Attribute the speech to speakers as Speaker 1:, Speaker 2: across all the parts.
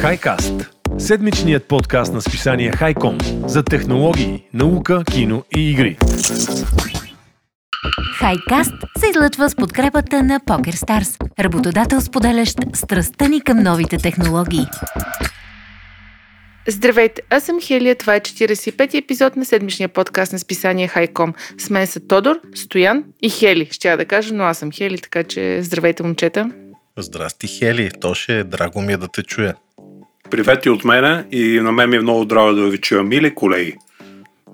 Speaker 1: Хайкаст – седмичният подкаст на списание Хайком за технологии, наука, кино и игри.
Speaker 2: Хайкаст се излъчва с подкрепата на PokerStars, работодател споделящ страстта ни към новите технологии.
Speaker 3: Здравейте, аз съм Хелия, това е 45-ти епизод на седмичния подкаст на списание Хайком. С мен са Тодор, Стоян и Хели, ще я да кажа, но аз съм Хели, така че здравейте, момчета.
Speaker 4: Здрасти, Хели. То ще е драго ми е да те чуя.
Speaker 5: Привет и от мене и на мен ми е много драго да ви чуя, мили колеги.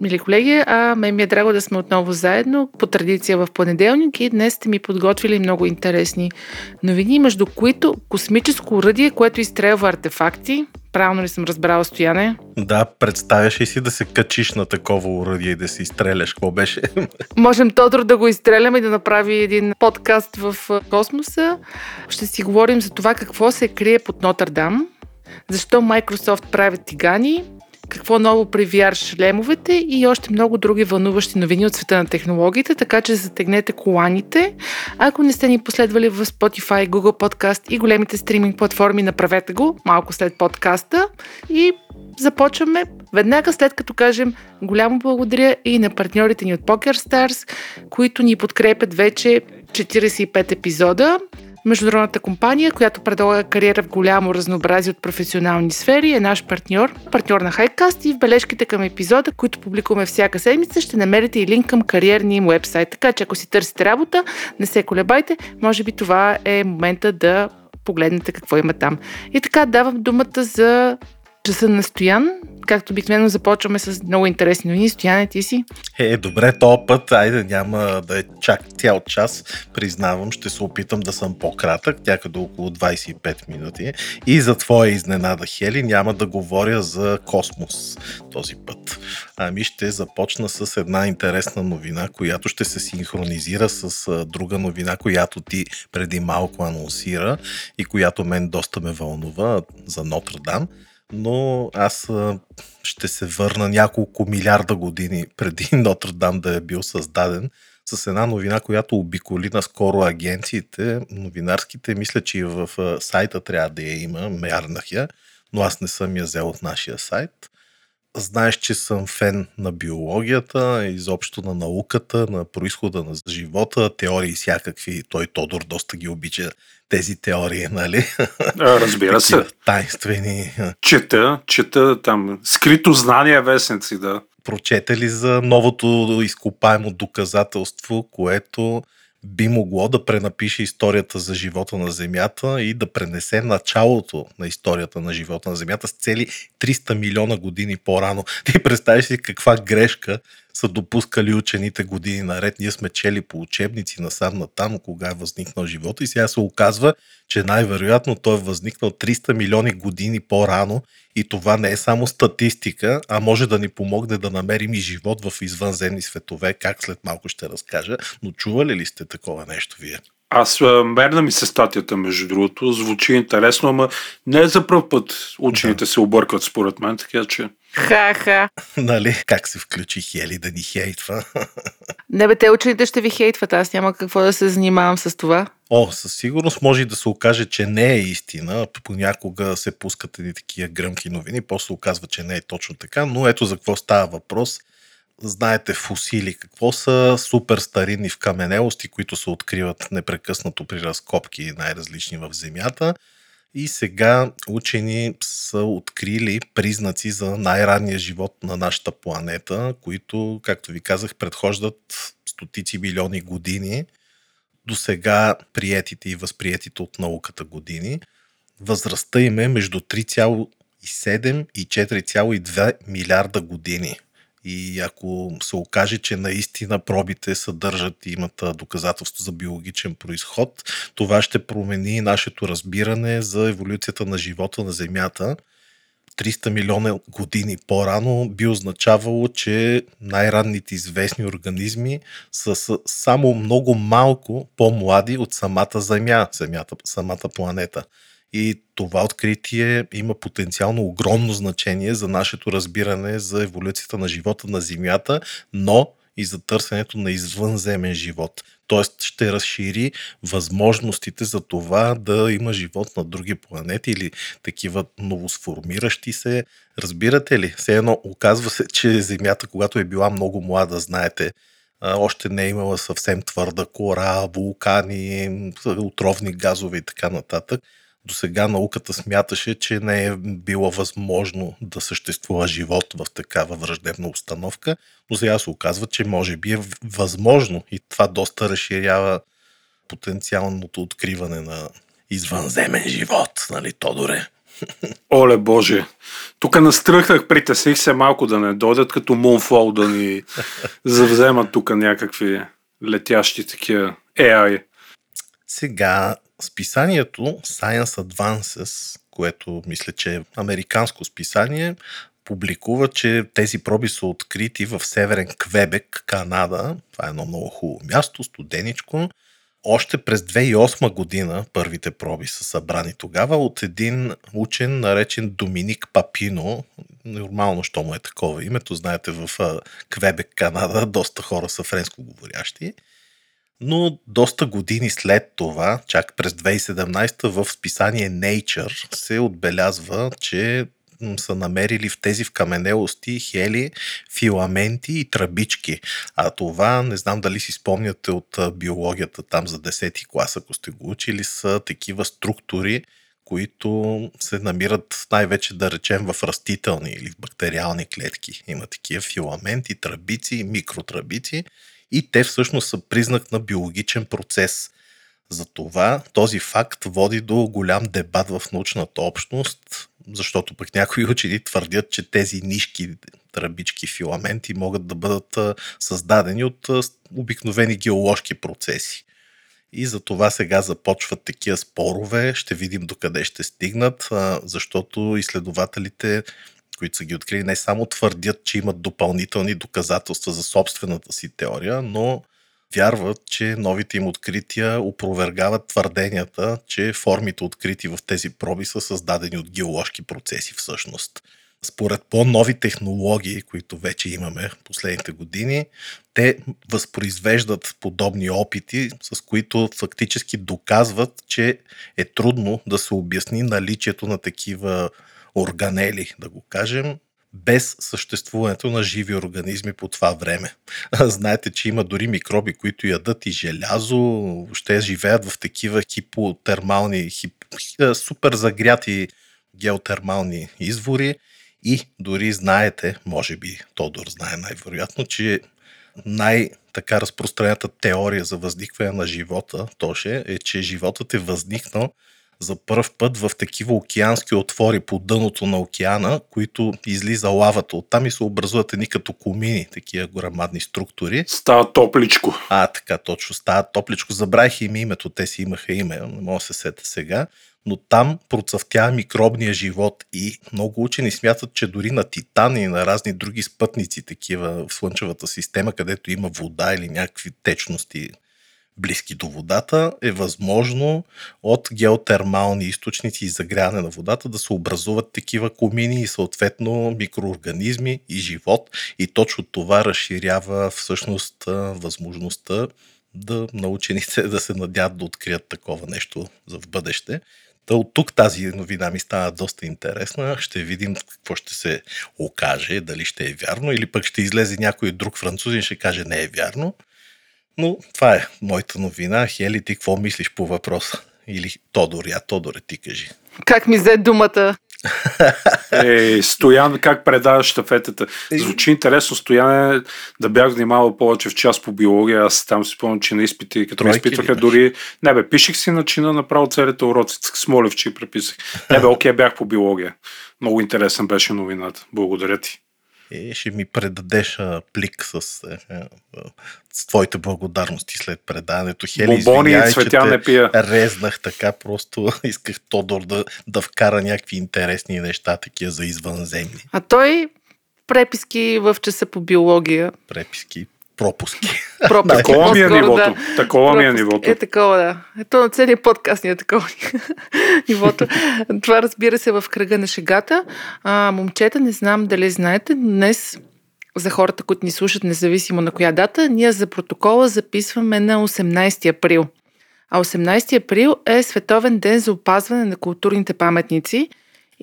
Speaker 3: Мили колеги, а мен ми е драго да сме отново заедно по традиция в понеделник и днес сте ми подготвили много интересни новини, между които космическо уръдие, което изстрелва артефакти. Правилно ли съм разбрала, Стояне?
Speaker 4: Да, представяш ли си да се качиш на такова уръдие и да си изстреляш? Какво беше?
Speaker 3: Можем Тодор да го изстреляме и да направи един подкаст в космоса. Ще си говорим за това какво се крие под Нотърдам, защо Microsoft правят тигани, какво ново при VR шлемовете и още много други вълнуващи новини от света на технологиите, така че затегнете коланите. Ако не сте ни последвали в Spotify, Google Podcast и големите стриминг платформи, направете го малко след подкаста и започваме веднага след като кажем голямо благодаря и на партньорите ни от PokerStars, които ни подкрепят вече 45 епизода. Международната компания, която предлага кариера в голямо разнообразие от професионални сфери, е наш партньор, партньор на Хайкаст и в бележките към епизода, които публикуваме всяка седмица, ще намерите и линк към кариерния им вебсайт. Така че ако си търсите работа, не се колебайте, може би това е момента да погледнете какво има там. И така давам думата за часа на Стоян. Както обикновено започваме с много интересни новини. Стояне, ти си?
Speaker 4: Е, добре, то път, айде няма да е чак цял час. Признавам, ще се опитам да съм по-кратък, някъде около 25 минути. И за твоя изненада, Хели, няма да говоря за космос този път. Ами ще започна с една интересна новина, която ще се синхронизира с друга новина, която ти преди малко анонсира и която мен доста ме вълнува за Нотр-Дам но аз ще се върна няколко милиарда години преди Нотр-Дам да е бил създаден с една новина, която обиколи наскоро агенциите, новинарските. Мисля, че и в сайта трябва да я има, мярнах я, но аз не съм я взел от нашия сайт. Знаеш, че съм фен на биологията, изобщо на науката, на происхода на живота, теории всякакви. Той Тодор доста ги обича тези теории, нали?
Speaker 5: Разбира се.
Speaker 4: Тайнствени.
Speaker 5: Чета, чета там скрито знание вестници, да.
Speaker 4: Прочете ли за новото изкопаемо доказателство, което би могло да пренапише историята за живота на Земята и да пренесе началото на историята на живота на Земята с цели 300 милиона години по-рано. Ти представиш си каква грешка са допускали учените години наред. Ние сме чели по учебници насам на там, кога е възникнал живота и сега се оказва, че най-вероятно той е възникнал 300 милиони години по-рано и това не е само статистика, а може да ни помогне да намерим и живот в извънземни светове, как след малко ще разкажа. Но чували ли сте такова нещо вие?
Speaker 5: Аз мерна ми се статията, между другото. Звучи интересно, ама не е за първ път учените да. се объркват, според мен, така че...
Speaker 3: Ха-ха.
Speaker 4: нали? Как се включи Хели да ни хейтва?
Speaker 3: Не бе, те учените ще ви хейтват. Аз няма какво да се занимавам с това.
Speaker 4: О, със сигурност може да се окаже, че не е истина. Понякога се пускат едни такива гръмки новини, после оказва, че не е точно така, но ето за какво става въпрос – знаете фусили, какво са супер старинни в каменелости, които се откриват непрекъснато при разкопки най-различни в Земята. И сега учени са открили признаци за най-ранния живот на нашата планета, които, както ви казах, предхождат стотици милиони години до сега приетите и възприетите от науката години. Възрастта им е между 3,7 и 4,2 милиарда години. И ако се окаже, че наистина пробите съдържат и имат доказателство за биологичен происход, това ще промени нашето разбиране за еволюцията на живота на Земята. 300 милиона години по-рано би означавало, че най-ранните известни организми са само много малко по-млади от самата Земя, Земята, самата планета. И това откритие има потенциално огромно значение за нашето разбиране за еволюцията на живота на Земята, но и за търсенето на извънземен живот. Тоест ще разшири възможностите за това да има живот на други планети или такива новосформиращи се. Разбирате ли? Все едно оказва се, че Земята, когато е била много млада, знаете, още не е имала съвсем твърда кора, вулкани, отровни газове и така нататък. До сега науката смяташе, че не е било възможно да съществува живот в такава враждебна установка, но сега се оказва, че може би е възможно и това доста разширява потенциалното откриване на извънземен живот, нали, Тодоре?
Speaker 5: Оле Боже, тук настръхнах, притесних се малко да не дойдат като Мунфол да ни завземат тук някакви летящи такива AI.
Speaker 4: Сега, списанието Science Advances, което мисля, че е американско списание, публикува, че тези проби са открити в Северен Квебек, Канада. Това е едно много хубаво място, студеничко. Още през 2008 година първите проби са събрани тогава от един учен, наречен Доминик Папино. Нормално, що му е такова името. Знаете, в Квебек, Канада, доста хора са френско говорящи. Но доста години след това, чак през 2017 в списание Nature се отбелязва, че са намерили в тези вкаменелости хели, филаменти и тръбички. А това, не знам дали си спомняте от биологията там за 10 клас, ако сте го учили, са такива структури, които се намират най-вече да речем в растителни или в бактериални клетки. Има такива филаменти, тръбици, микротръбици и те всъщност са признак на биологичен процес. Затова този факт води до голям дебат в научната общност, защото пък някои учени твърдят, че тези нишки, тръбички, филаменти могат да бъдат създадени от обикновени геоложки процеси. И за това сега започват такива спорове, ще видим докъде ще стигнат, защото изследователите, които са ги открили, не само твърдят, че имат допълнителни доказателства за собствената си теория, но вярват, че новите им открития опровергават твърденията, че формите открити в тези проби са създадени от геоложки процеси всъщност. Според по-нови технологии, които вече имаме последните години, те възпроизвеждат подобни опити, с които фактически доказват, че е трудно да се обясни наличието на такива органели, да го кажем, без съществуването на живи организми по това време. Знаете, че има дори микроби, които ядат и желязо, ще живеят в такива хипотермални, хип, супер загряти геотермални извори и дори знаете, може би Тодор знае най-вероятно, че най- така разпространената теория за възникване на живота, Тоше, е, че животът е възникнал за първ път в такива океански отвори по дъното на океана, които излиза лавата оттам и се образуват едни като комини, такива грамадни структури.
Speaker 5: Става топличко.
Speaker 4: А, така, точно, става топличко. Забравих им името, те си имаха име, не мога да се сета сега. Но там процъфтява микробния живот и много учени смятат, че дори на Титан и на разни други спътници, такива в Слънчевата система, където има вода или някакви течности, близки до водата, е възможно от геотермални източници и загряване на водата да се образуват такива комини и съответно микроорганизми и живот. И точно това разширява всъщност възможността да научените да се надяват да открият такова нещо за в бъдеще. Та от тук тази новина ми става доста интересна. Ще видим какво ще се окаже, дали ще е вярно или пък ще излезе някой друг французин и ще каже не е вярно. Но това е моята новина. Хели, ти какво мислиш по въпроса? Или Тодор, я Тодоре, ти кажи.
Speaker 3: Как ми взе думата?
Speaker 5: Е, Стоян, как предаваш штафетата? Звучи интересно, Стоян е да бях внимавал повече в час по биология. Аз там си спомням, че на изпити, като Тройки изпитваха дори... Не бе, пишех си начина направо целите уроци. Смолевчи преписах. Не бе, окей, бях по биология. Много интересен беше новината. Благодаря ти
Speaker 4: и ще ми предадеш а, плик с, е, е, с твоите благодарности след предаването.
Speaker 5: Хели, Бобони и цветя не пия.
Speaker 4: Резнах така, просто исках Тодор да, да вкара някакви интересни неща, такива за извънземни.
Speaker 3: А той преписки в часа по биология.
Speaker 4: Преписки, пропуски.
Speaker 5: пропуски. такова ми е нивото. Да. Такова ми е нивото.
Speaker 3: Е такова, да. Ето на целият подкаст ни е такова нивото. Това разбира се в кръга на шегата. А, момчета, не знам дали знаете, днес за хората, които ни слушат, независимо на коя дата, ние за протокола записваме на 18 април. А 18 април е Световен ден за опазване на културните паметници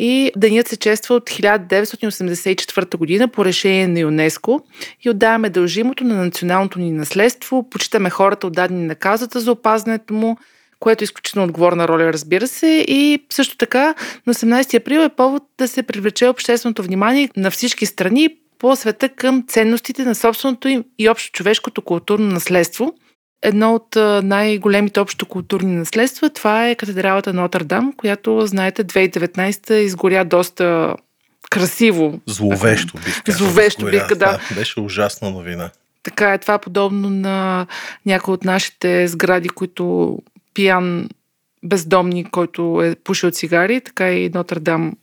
Speaker 3: и денят се чества от 1984 година по решение на ЮНЕСКО и отдаваме дължимото на националното ни наследство, почитаме хората отдадени на казата за опазването му, което е изключително отговорна роля, разбира се. И също така на 18 април е повод да се привлече общественото внимание на всички страни по света към ценностите на собственото им и общо човешкото културно наследство. Едно от най-големите общо културни наследства, това е катедралата Нотърдам, която, знаете, 2019 изгоря доста красиво.
Speaker 4: Зловещо бих казал.
Speaker 3: Зловещо бих, да. да.
Speaker 4: Беше ужасна новина.
Speaker 3: Така е, това е подобно на някои от нашите сгради, които пиян бездомник, който е пушил цигари, така и Нотърдам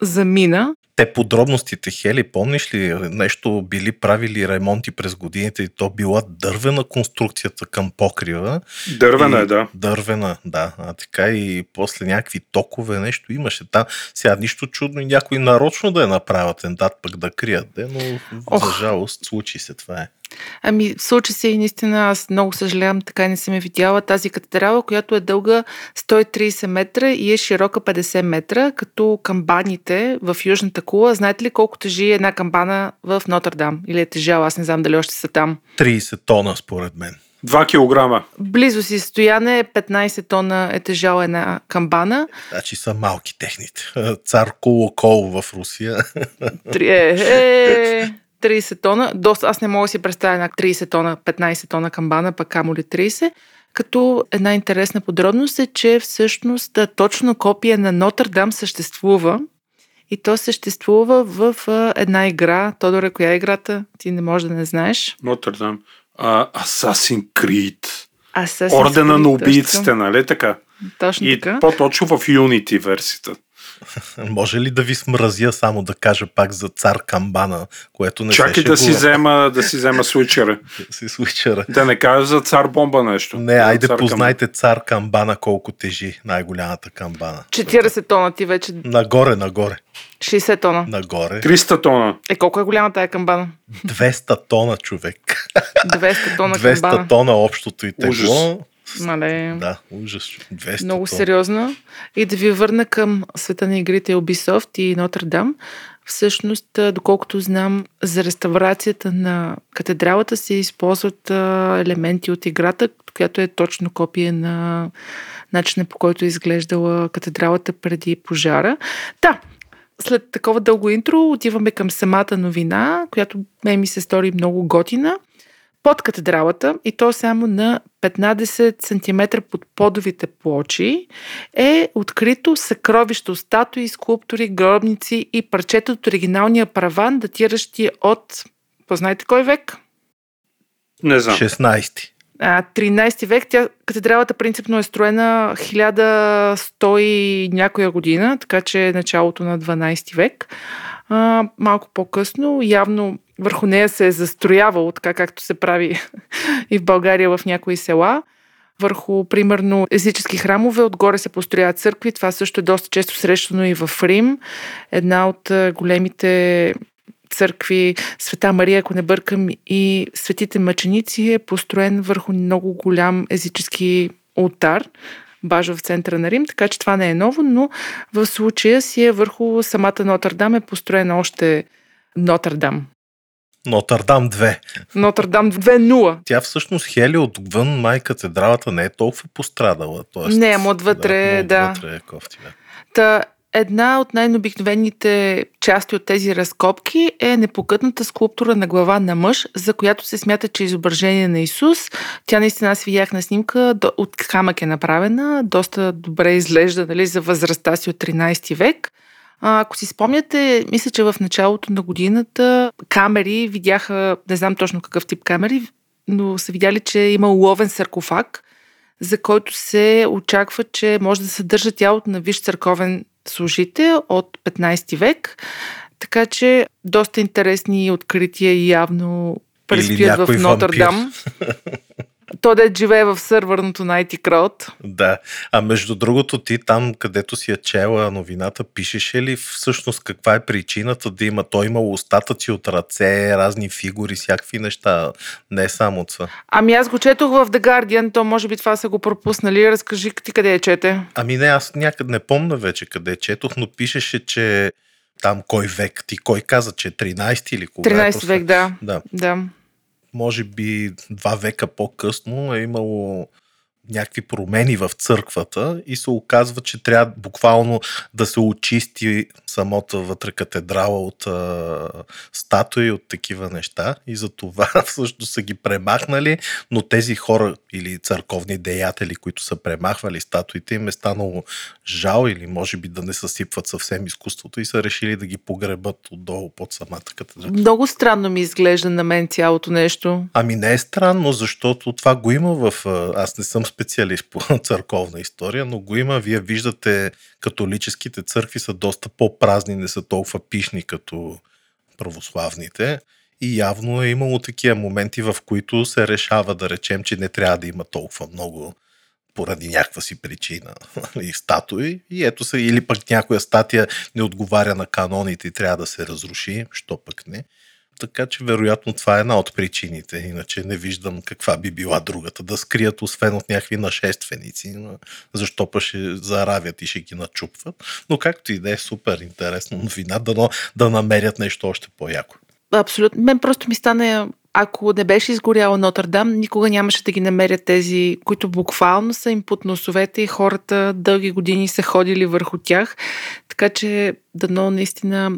Speaker 3: замина.
Speaker 4: Те подробностите, Хели, помниш ли нещо били правили ремонти през годините и то била дървена конструкцията към покрива?
Speaker 5: Дървена е, да.
Speaker 4: Дървена, да. А така и после някакви токове нещо имаше там. Сега нищо чудно и някой нарочно да е направят дат пък да крият, де, но Ох. за жалост случи се това е.
Speaker 3: Ами, случи се и наистина, аз много съжалявам, така не съм я видяла тази катедрала, която е дълга 130 метра и е широка 50 метра, като камбаните в Южната кула. Знаете ли колко тежи една камбана в Нотърдам? Или е тежала? Аз не знам дали още са там.
Speaker 4: 30 тона, според мен.
Speaker 5: 2 килограма.
Speaker 3: Близо си стояне 15 тона е тежала една камбана.
Speaker 4: Значи са малки техните. Цар Колокол в Русия.
Speaker 3: Е, е, 30 тона. Доста, аз не мога да си представя една 30 тона, 15 тона камбана, пък камо ли 30. Като една интересна подробност е, че всъщност точно копия на Нотърдам съществува и то съществува в една игра. Тодоре, коя е играта? Ти не можеш да не знаеш.
Speaker 5: Нотърдам. Creed.
Speaker 3: Assassin's
Speaker 5: Ордена на убийците, нали така?
Speaker 3: Точно
Speaker 5: и
Speaker 3: така.
Speaker 5: по-точно в Unity версията.
Speaker 4: Може ли да ви смразя само да кажа пак за цар Камбана, което не
Speaker 5: Чакай да си взема, да си взема свичера.
Speaker 4: да си свичера.
Speaker 5: Да не кажа за цар бомба нещо.
Speaker 4: Не, айде цар познайте цар Камбана колко тежи най-голямата камбана.
Speaker 3: 40 тона ти вече.
Speaker 4: Нагоре, нагоре.
Speaker 3: 60 тона.
Speaker 4: Нагоре.
Speaker 5: 300 тона.
Speaker 3: Е, колко е голяма тая камбана?
Speaker 4: 200 тона, човек.
Speaker 3: 200 тона
Speaker 4: 200
Speaker 3: камбана.
Speaker 4: тона общото и тегло.
Speaker 5: Ужас.
Speaker 3: Мале.
Speaker 4: Да, ужас. 200
Speaker 3: Много
Speaker 4: тона.
Speaker 3: сериозна. И да ви върна към света на игрите Ubisoft и Notre Dame. Всъщност, доколкото знам, за реставрацията на катедралата се използват елементи от играта, която е точно копия на начина по който е изглеждала катедралата преди пожара. Да, след такова дълго интро отиваме към самата новина, която ме ми се стори много готина. Под катедралата, и то само на 15 см под подовите плочи, е открито съкровище, статуи, скулптури, гробници и парчета от оригиналния праван, датиращи от, познайте кой век?
Speaker 5: Не знам.
Speaker 4: 16.
Speaker 3: А, 13 век. Тя, катедралата принципно е строена 1100 и някоя година, така че е началото на 12 век. А, малко по-късно, явно върху нея се е застроявало, така както се прави и в България в някои села. Върху, примерно, езически храмове, отгоре се построяват църкви. Това също е доста често срещано и в Рим. Една от големите църкви, Света Мария, ако не бъркам, и Светите мъченици е построен върху много голям езически ултар, баж в центъра на Рим, така че това не е ново, но в случая си е върху самата Нотърдам е построена още Нотърдам.
Speaker 4: Нотърдам 2.
Speaker 3: Нотърдам 2.0.
Speaker 4: Тя всъщност Хели отвън май катедралата не е толкова пострадала. Тоест,
Speaker 3: Не, ама отвътре, да.
Speaker 4: Отвътре е кофти, да.
Speaker 3: Та, една от най-обикновените части от тези разкопки е непокътната скулптура на глава на мъж, за която се смята, че е изображение на Исус. Тя наистина аз видях на снимка, от камък е направена, доста добре изглежда нали, за възрастта си от 13 век. А, ако си спомняте, мисля, че в началото на годината камери видяха, не знам точно какъв тип камери, но са видяли, че има ловен саркофаг, за който се очаква, че може да съдържа тялото на виж църковен служител от 15 век. Така че доста интересни открития и явно предстоят в Нотърдам. То да живее в сървърното на IT Crowd.
Speaker 4: Да. А между другото, ти там, където си я чела новината, пишеше ли всъщност каква е причината да има? Той имало остатъци от ръце, разни фигури, всякакви неща, не само ца.
Speaker 3: Ами аз го четох в The Guardian, то може би това са го пропуснали. Разкажи ти къде я чете.
Speaker 4: Ами не, аз някъде не помня вече къде четох, но пишеше, че там кой век ти, кой каза, че 13 или кога?
Speaker 3: 13 век, да.
Speaker 4: да.
Speaker 3: да
Speaker 4: може би два века по-късно е имало някакви промени в църквата и се оказва, че трябва буквално да се очисти самата вътре катедрала от а, статуи, от такива неща и за това всъщност са ги премахнали, но тези хора или църковни деятели, които са премахвали статуите, им е станало жал или може би да не съсипват съвсем изкуството и са решили да ги погребат отдолу под самата катедрала.
Speaker 3: Много странно ми изглежда на мен цялото нещо.
Speaker 4: Ами не е странно, защото това го има в... Аз не съм специалист по църковна история, но го има. Вие виждате, католическите църкви са доста по-празни, не са толкова пишни като православните. И явно е имало такива моменти, в които се решава да речем, че не трябва да има толкова много поради някаква си причина и статуи. И ето се, или пък някоя статия не отговаря на каноните и трябва да се разруши, що пък не. Така че вероятно това е една от причините. Иначе не виждам каква би била другата. Да скрият, освен от някакви нашественици. Защо па ще заравят и ще ги начупват. Но както и да е супер интересно новина, да, да намерят нещо още по-яко.
Speaker 3: Абсолютно. Мен просто ми стане ако не беше изгоряла Нотърдам, никога нямаше да ги намерят тези, които буквално са им под носовете и хората дълги години са ходили върху тях. Така че дано наистина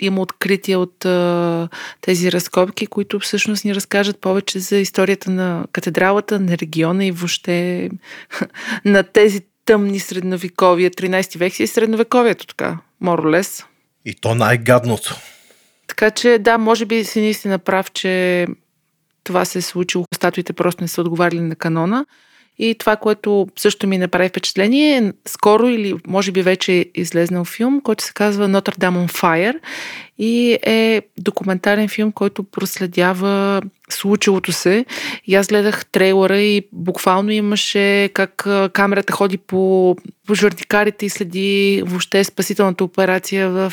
Speaker 3: има открития от а, тези разкопки, които всъщност ни разкажат повече за историята на катедралата, на региона и въобще на тези тъмни средновековия. 13 век си е средновековието така, моролес.
Speaker 4: И то най-гадното.
Speaker 3: Така че да, може би си наистина прав, че това се е случило. Статуите просто не са отговаряли на канона. И това, което също ми направи впечатление, е скоро или може би вече е излезнал филм, който се казва Notre Dame on Fire и е документален филм, който проследява случилото се. И аз гледах трейлера и буквално имаше как камерата ходи по, по журникарите и следи въобще спасителната операция в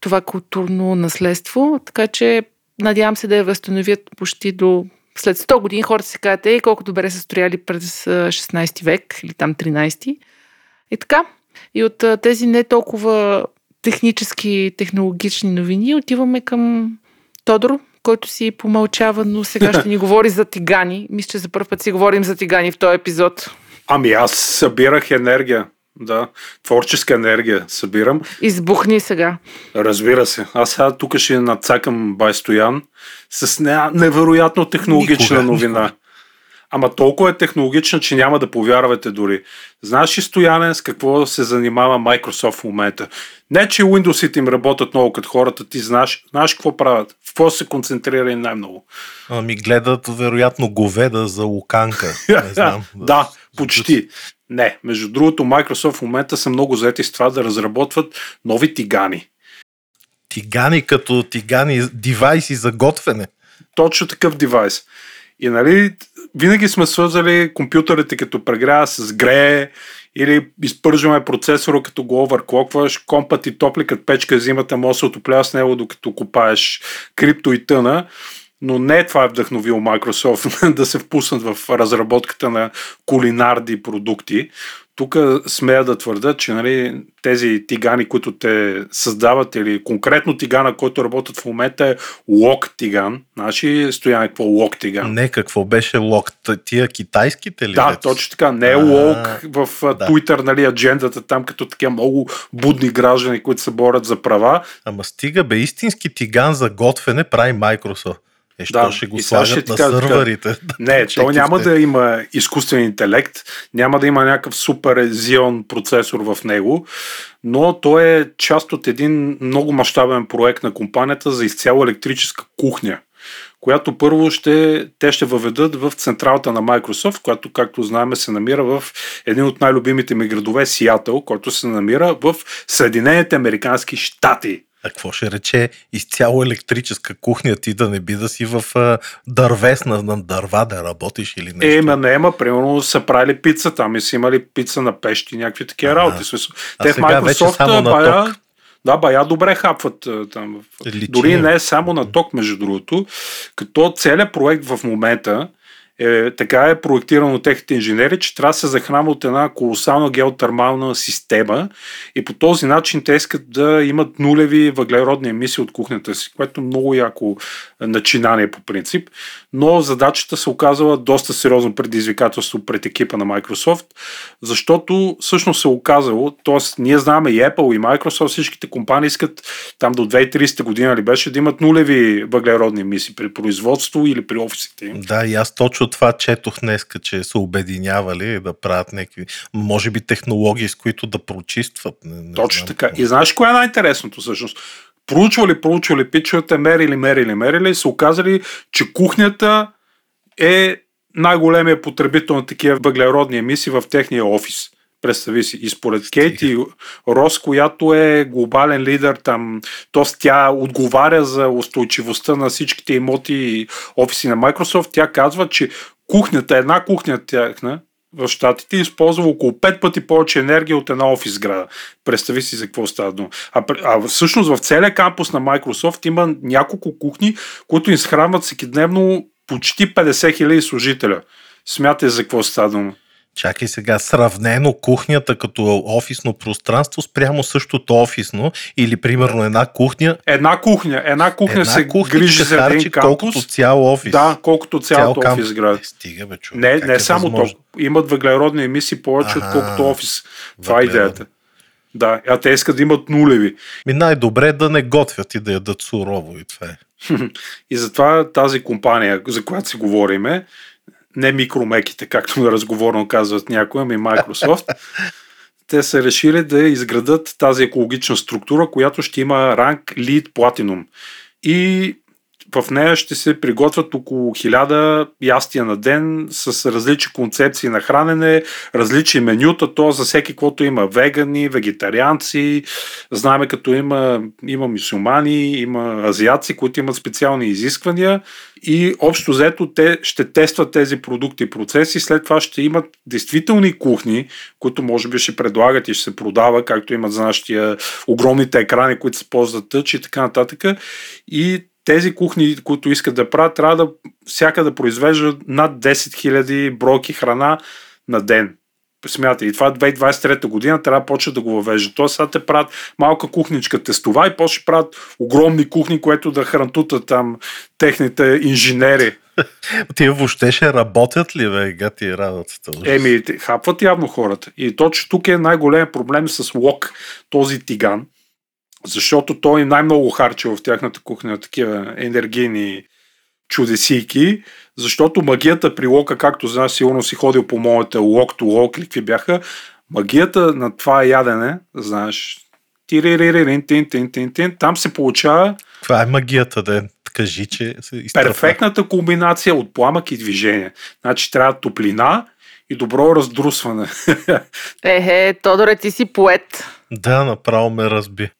Speaker 3: това културно наследство. Така че надявам се да я възстановят почти до след 100 години хората се казват, ей, колко добре са строяли през 16 век или там 13. И така. И от тези не толкова технически, технологични новини отиваме към Тодор, който си помълчава, но сега ще ни говори за тигани. Мисля, че за първ път си говорим за тигани в този епизод.
Speaker 5: Ами аз събирах енергия. Да, творческа енергия събирам.
Speaker 3: Избухни сега.
Speaker 5: Разбира се. Аз сега тук ще надцакам Байстоян с невероятно технологична Никога, новина. Никога. Ама толкова е технологична, че няма да повярвате дори. Знаеш ли, Стояне, с какво се занимава Microsoft в момента? Не, че Windows им работят много като хората, ти знаеш, знаеш какво правят? В какво се концентрира най-много?
Speaker 4: Ами гледат, вероятно, говеда за луканка. Не знам.
Speaker 5: да, почти. Не, между другото, Microsoft в момента са много заети с това да разработват нови тигани.
Speaker 4: Тигани като тигани, девайси за готвене.
Speaker 5: Точно такъв девайс. И нали, винаги сме свързали компютърите като прегрява с грее или изпържваме процесора като го оверклокваш, компът и топликът печка зимата може да се отоплява с него докато копаеш крипто и тъна но не това е вдъхновил Microsoft да се впуснат в разработката на кулинарди продукти. Тук смея да твърда, че нали, тези тигани, които те създават, или конкретно тигана, който работят в момента е лок тиган. Знаеш ли, Стояне, какво лок тиган?
Speaker 4: Не, какво беше лок? Тия китайските ли?
Speaker 5: Да, точно така. Не е лок в да. Twitter, нали, аджендата там, като такива много будни граждани, които се борят за права.
Speaker 4: Ама стига бе, истински тиган за готвене прави Microsoft. Е, да, ще го слагат на така, сървърите.
Speaker 5: Не, то няма да има изкуствен интелект, няма да има някакъв супер Xeon процесор в него, но то е част от един много мащабен проект на компанията за изцяло електрическа кухня която първо ще, те ще въведат в централата на Microsoft, която, както знаем, се намира в един от най-любимите ми градове, Сиатъл, който се намира в Съединените Американски щати.
Speaker 4: А какво ще рече изцяло електрическа кухня, ти да не би да си в а, дървесна, на дърва да работиш или нещо?
Speaker 5: Е, ма не, ма, примерно са правили пица там и са имали пица на пещи, някакви такива работи.
Speaker 4: А Те в Microsoft бая.
Speaker 5: Да, бая добре хапват там. Личи. Дори не е само на ток, между другото, като целият проект в момента е, така е проектирано техните инженери, че трябва да се захранва от една колосална геотермална система и по този начин те искат да имат нулеви въглеродни емисии от кухнята си, което много яко начинание по принцип, но задачата се оказала доста сериозно предизвикателство пред екипа на Microsoft, защото всъщност се оказало, т.е. ние знаме и Apple и Microsoft, всичките компании искат там до 2030 година ли беше да имат нулеви въглеродни емисии при производство или при офисите им.
Speaker 4: Да, и аз точно това четох днес, че са обединявали да правят някакви, може би технологии, с които да прочистват.
Speaker 5: Не, не Точно знам. така. И знаеш кое е най-интересното всъщност? Проучвали, проучвали, пичовете, мерили, мерили, мерили, са оказали, че кухнята е най-големия потребител на такива въглеродни емисии в техния офис. Представи си. И според Кейти Рос, която е глобален лидер там, т.е. тя отговаря за устойчивостта на всичките имоти и офиси на Microsoft, тя казва, че кухнята, една кухня тяхна, в Штатите използва около 5 пъти повече енергия от една офис сграда. Представи си за какво става дума. А, а всъщност в целия кампус на Microsoft има няколко кухни, които изхранват всеки дневно почти 50 хиляди служителя. Смятай за какво става дума.
Speaker 4: Чакай сега, сравнено кухнята като офисно пространство спрямо същото офисно или примерно една кухня.
Speaker 5: Една кухня, една кухня една се кухня грижи за един кампус.
Speaker 4: Колкото цял офис.
Speaker 5: Да, колкото цялото цял офис град.
Speaker 4: Не, стига бе, човек.
Speaker 5: Не, не е само възможно? то. Имат въглеродни емисии повече, ага, отколкото офис. Това е идеята. Да, а те искат да имат нулеви.
Speaker 4: Ми най-добре да не готвят и да ядат сурово и това е.
Speaker 5: и затова тази компания, за която си говориме, не микромеките, както на разговорно казват някои, ами Microsoft, те са решили да изградат тази екологична структура, която ще има ранг Lead Platinum. И в нея ще се приготвят около 1000 ястия на ден с различни концепции на хранене, различни менюта, то за всеки каквото има. Вегани, вегетарианци, знаеме като има, има мусулмани, има азиаци, които имат специални изисквания. И общо взето те ще тестват тези продукти и процеси, след това ще имат действителни кухни, които може би ще предлагат и ще се продава, както имат за нашия огромните екрани, които се ползват тъч и така нататък. И тези кухни, които искат да правят, трябва да всяка да произвежда над 10 000 бройки храна на ден. Смятай, и това 2023 година трябва да почне да го въвежда. Тоест сега те правят малка кухничка тестова и после правят огромни кухни, което да хрантутат там техните инженери.
Speaker 4: Тия въобще ще работят ли, бе, гати работата?
Speaker 5: Еми, хапват явно хората. И точно тук е най-големият проблем с лок, този тиган, защото той най-много харчи в тяхната кухня такива енергийни чудесийки, защото магията при лока, както знаеш, сигурно си ходил по моите лок то лок или какви бяха, магията на това ядене, знаеш, там се получава...
Speaker 4: Това е магията, да кажи, че се.
Speaker 5: Перфектната комбинация от пламък и движение. Значи трябва топлина и добро раздрусване.
Speaker 3: Ехе, Тодоре, ти си поет.
Speaker 4: Да, направо ме разби.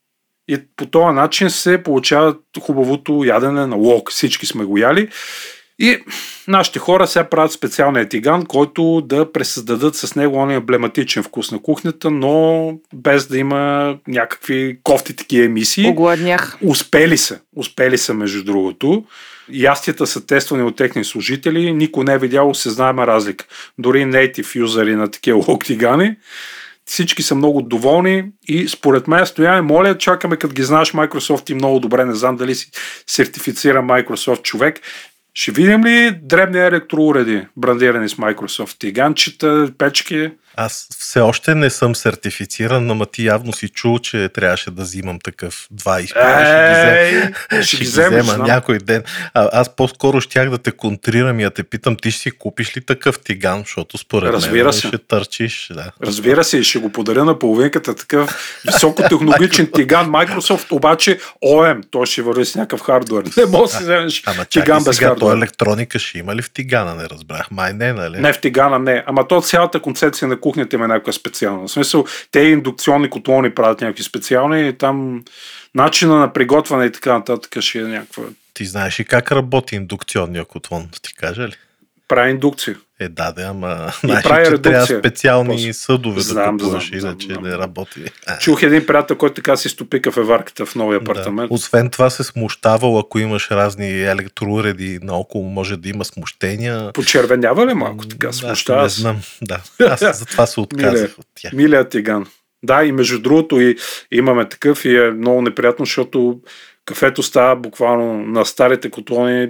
Speaker 5: И по този начин се получава хубавото ядене на лок. Всички сме го яли. И нашите хора сега правят специалния тиган, който да пресъздадат с него он емблематичен вкус на кухнята, но без да има някакви кофти такива емисии.
Speaker 3: Огладнях.
Speaker 5: Успели са. Успели са, между другото. Ястията са тествани от техни служители. Никой не е видял осезнаема разлика. Дори native юзери на такива лок тигани всички са много доволни и според мен стояме, моля, чакаме като ги знаеш Microsoft и много добре, не знам дали си сертифицира Microsoft човек. Ще видим ли дребни електроуреди, брандирани с Microsoft? Тиганчета, печки?
Speaker 4: Аз все още не съм сертифициран, но ти явно си чул, че трябваше да взимам такъв два изпита.
Speaker 5: Ще, ще ги взема,
Speaker 4: някой ден. А, аз по-скоро щях да те контрирам и да те питам, ти ще си купиш ли такъв тиган, защото според
Speaker 5: Разбира
Speaker 4: мен
Speaker 5: се.
Speaker 4: ще търчиш. Да.
Speaker 5: Разбира се, ще го подаря на половинката такъв високотехнологичен тиган. Microsoft обаче ОМ, той ще върви с някакъв хардвер. Не може да си вземеш тиган без хардвер.
Speaker 4: електроника ще има ли в тигана, не разбрах. Май не, нали?
Speaker 5: Не в тигана, не. Ама то цялата концепция на на кухнята има някаква специална. В смисъл, те индукционни котлони правят някакви специални и там начина на приготвяне и така нататък ще е някаква.
Speaker 4: Ти знаеш и как работи индукционния котлон, ти кажа ли?
Speaker 5: Прави индукция.
Speaker 4: Е, да, да, ама знаеш, че трябва
Speaker 5: редукция.
Speaker 4: специални
Speaker 5: После.
Speaker 4: съдове
Speaker 5: Знам,
Speaker 4: да купуваш,
Speaker 5: знам,
Speaker 4: иначе
Speaker 5: знам.
Speaker 4: не работи.
Speaker 5: Чух един приятел, който така си стопика в еварката в новия апартамент.
Speaker 4: Да. Освен това се смущавал, ако имаш разни електроуреди наоколо, може да има смущения.
Speaker 5: Почервенява ли малко така?
Speaker 4: Да,
Speaker 5: Смущава
Speaker 4: не
Speaker 5: се.
Speaker 4: знам. Да. Аз затова се отказах от тях.
Speaker 5: Милия тиган. Да, и между другото и имаме такъв и е много неприятно, защото кафето става буквално на старите котлони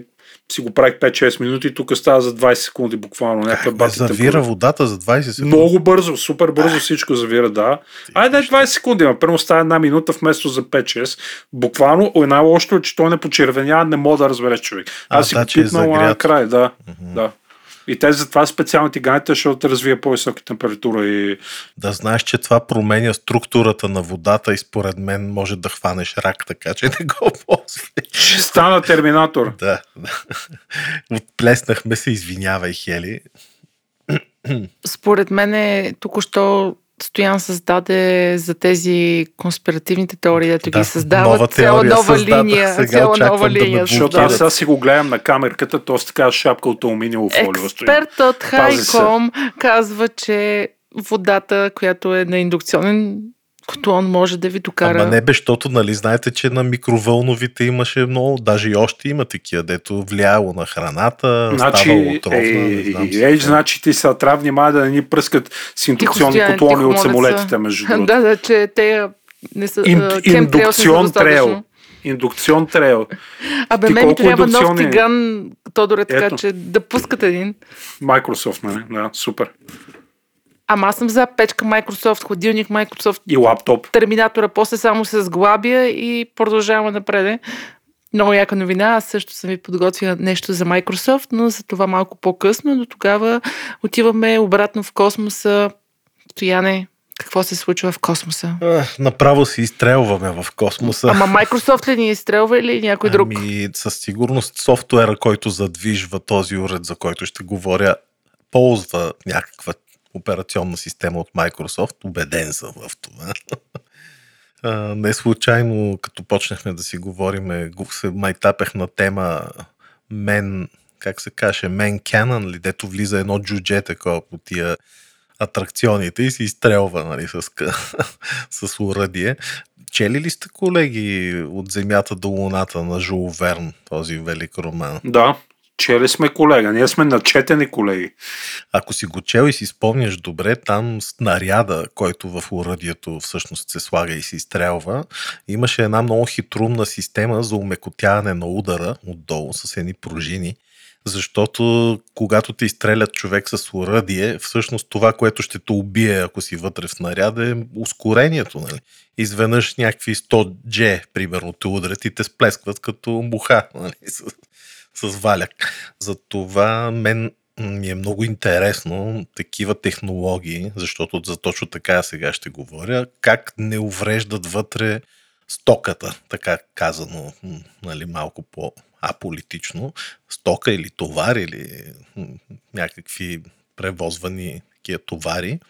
Speaker 5: си го правих 5-6 минути, тук става за 20 секунди буквално. Някаква
Speaker 4: Бе,
Speaker 5: бати
Speaker 4: завира
Speaker 5: температура.
Speaker 4: водата за 20 секунди.
Speaker 5: Много бързо, супер бързо всичко завира, да. Айде 20 секунди, ма първо става една минута вместо за 5-6. Буквално, една лошото е, че той не почервенява, не мога да разбереш човек.
Speaker 4: А,
Speaker 5: Аз си
Speaker 4: да,
Speaker 5: го
Speaker 4: че е
Speaker 5: пипнал на край, да. да. И те затова специално тиганите, защото развие по-висока температура и
Speaker 4: Да знаеш, че това променя структурата на водата и според мен може да хванеш рак, така че не го ползвай.
Speaker 5: ще стана терминатор.
Speaker 4: Да, да. Отплеснахме се, извинявай, Хели.
Speaker 3: Според мен е, току-що Стоян създаде за тези конспиративните теории, дето
Speaker 4: Да,
Speaker 3: ги създават
Speaker 4: нова
Speaker 3: цяла нова линия.
Speaker 4: Сега
Speaker 3: цяла нова
Speaker 4: да
Speaker 3: линия.
Speaker 4: блокират.
Speaker 5: Защото аз сега си го гледам на камерката, то с така шапка от алуминиево фолио.
Speaker 3: Експерт от. Хайком казва, че водата, която е на индукционен котлон, може да ви докара.
Speaker 4: Ама не бе, защото, нали, знаете, че на микровълновите имаше много, даже и още има такива, дето влияло на храната,
Speaker 5: Значи,
Speaker 4: ставало отровна, не знам какво.
Speaker 5: значи ти са трябва внимава да не ни пръскат с индукционни котлони от самолетите, между другото.
Speaker 3: да, да, че те не са...
Speaker 5: Ин, индукцион трейл. Индукцион трейл.
Speaker 3: Абе,
Speaker 5: Ти
Speaker 3: мен трябва нов тиган, Тодоре, така
Speaker 5: Ето.
Speaker 3: че да пускат един.
Speaker 5: Microsoft, нали? Да, супер.
Speaker 3: Ама аз съм за печка Microsoft, хладилник Microsoft,
Speaker 5: И лаптоп.
Speaker 3: терминатора, после само се сглабя и продължаваме напред. Много яка новина. Аз също съм ви подготвила нещо за Microsoft, но за това малко по-късно. До тогава отиваме обратно в космоса. Стояне, какво се случва в космоса?
Speaker 4: А, Направо си изстрелваме в космоса.
Speaker 3: Ама Microsoft ли ни изстрелва или някой друг?
Speaker 4: Ами, със сигурност софтуера, който задвижва този уред, за който ще говоря, ползва някаква операционна система от Microsoft. Убеден съм в това. Не случайно, като почнахме да си говориме, го- се майтапех на тема мен, как се каже, мен Canon ли, дето влиза едно джудже такова по тия атракционите и се изстрелва нали, с, с уръдие. Чели ли сте, колеги, от Земята до Луната на Жул Верн, този велик роман?
Speaker 5: Да, чели сме колега. Ние сме начетени колеги.
Speaker 4: Ако си го чел и си спомняш добре, там снаряда, който в уръдието всъщност се слага и се изстрелва, имаше една много хитрумна система за умекотяване на удара отдолу с едни пружини, защото когато ти изстрелят човек с уръдие, всъщност това, което ще те убие, ако си вътре в снаряда, е ускорението. Нали? Изведнъж някакви 100 G, примерно, те удрят и те сплескват като муха нали? с, с валяк. Затова мен ми е много интересно такива технологии, защото за точно така сега ще говоря, как не увреждат вътре стоката, така казано, нали, малко по-аполитично, стока или товар или някакви превозвани такива товари.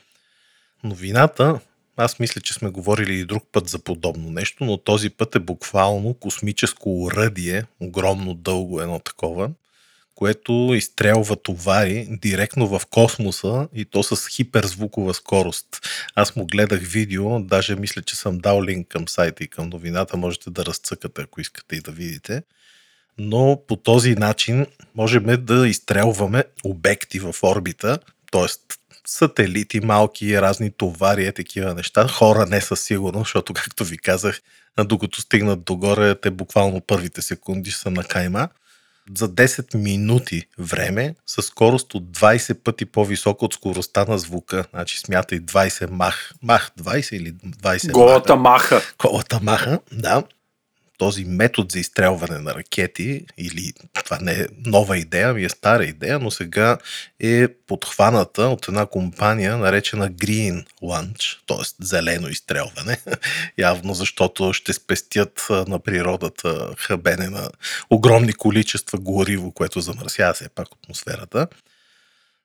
Speaker 4: Новината, аз мисля, че сме говорили и друг път за подобно нещо, но този път е буквално космическо уръдие, огромно дълго едно такова, което изстрелва товари директно в космоса и то с хиперзвукова скорост. Аз му гледах видео, даже мисля, че съм дал линк към сайта и към новината, можете да разцъкате, ако искате и да видите. Но по този начин можем да изстрелваме обекти в орбита, т.е. сателити, малки, разни товари, е такива неща. Хора не със сигурност, защото, както ви казах, докато стигнат догоре, те буквално първите секунди са на кайма за 10 минути време с скорост от 20 пъти по-висока от скоростта на звука. Значи смятай 20 мах. Мах 20 или 20
Speaker 5: Голата
Speaker 4: маха.
Speaker 5: маха.
Speaker 4: Голата маха, да. Този метод за изстрелване на ракети, или това не е нова идея, ми е стара идея, но сега е подхваната от една компания, наречена Green Launch, т.е. зелено изстрелване. Явно защото ще спестят на природата хъбене на огромни количества гориво, което замърсява все пак атмосферата.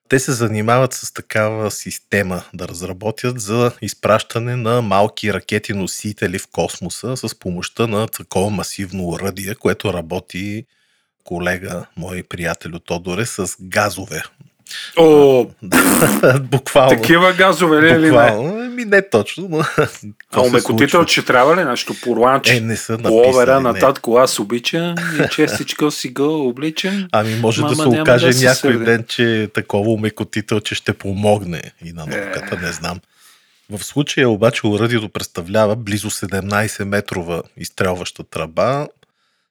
Speaker 4: Те се занимават с такава система да разработят за изпращане на малки ракети носители в космоса с помощта на такова масивно уръдие, което работи колега, мой приятел от Тодоре, с газове.
Speaker 5: О,
Speaker 4: буквално.
Speaker 5: Такива газове ли или не?
Speaker 4: Ми не точно, но...
Speaker 5: А омекотител, че трябва ли нещо? Порланче?
Speaker 4: Е, не са
Speaker 5: Ловера на татко, аз обичам и честичко си го обличам.
Speaker 4: Ами може Мама, да се окаже да някой се ден, че е такова омекотител, че ще помогне и на науката, е. не знам. В случая обаче уръдието представлява близо 17 метрова изстрелваща тръба,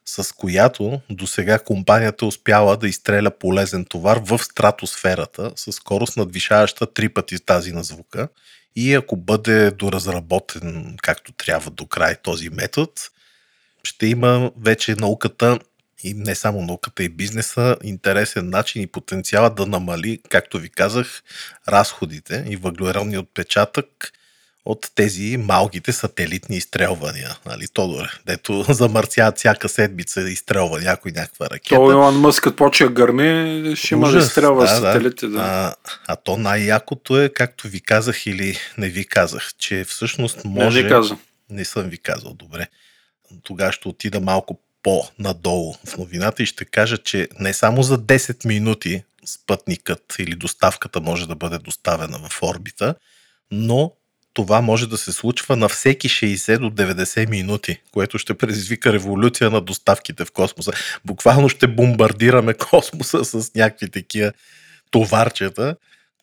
Speaker 4: с която до сега компанията успяла да изстреля полезен товар в стратосферата с скорост надвишаваща три пъти тази на звука. И ако бъде доразработен както трябва до край този метод, ще има вече науката и не само науката и бизнеса, интересен начин и потенциала да намали, както ви казах, разходите и въглеродния отпечатък от тези малките сателитни изстрелвания. Нали, Тодоре, дето замърсяват всяка седмица изстрелва някой някаква ракета.
Speaker 5: То Илон Мъск, като почва гърми, ще има да изстрелва да, сателите. Да.
Speaker 4: А, а то най-якото е, както ви казах или не ви казах, че всъщност може...
Speaker 5: Не ви казвам.
Speaker 4: Не съм ви казал, добре. Тогава ще отида малко по-надолу в новината и ще кажа, че не само за 10 минути спътникът или доставката може да бъде доставена в орбита, но това може да се случва на всеки 60 до 90 минути, което ще предизвика революция на доставките в космоса. Буквално ще бомбардираме космоса с някакви такива товарчета,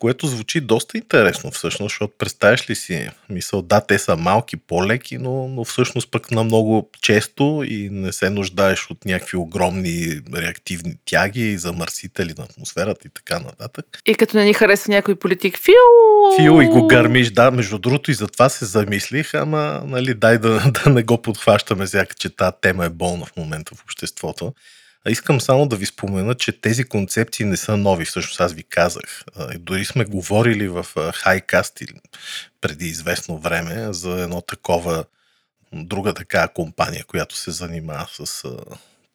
Speaker 4: което звучи доста интересно всъщност, защото представяш ли си мисъл, да, те са малки, по-леки, но, но всъщност пък на много често и не се нуждаеш от някакви огромни реактивни тяги и замърсители на атмосферата и така нататък.
Speaker 3: И като не ни хареса някой политик, фиу!
Speaker 4: Фиу и го гърмиш, да, между другото и за това се замислих, ама нали, дай да, да не го подхващаме, сяка, че тази тема е болна в момента в обществото. А искам само да ви спомена, че тези концепции не са нови, всъщност аз ви казах. Дори сме говорили в Хайкаст преди известно време за едно такова, друга така компания, която се занимава с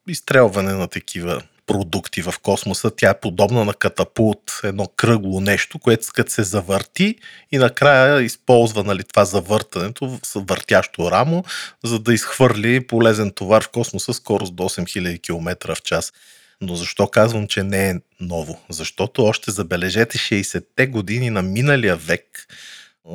Speaker 4: изстрелване на такива продукти в космоса. Тя е подобна на катапулт, едно кръгло нещо, което като се завърти и накрая използва нали, това завъртането въртящо рамо, за да изхвърли полезен товар в космоса скорост до 8000 км в час. Но защо казвам, че не е ново? Защото още забележете 60-те години на миналия век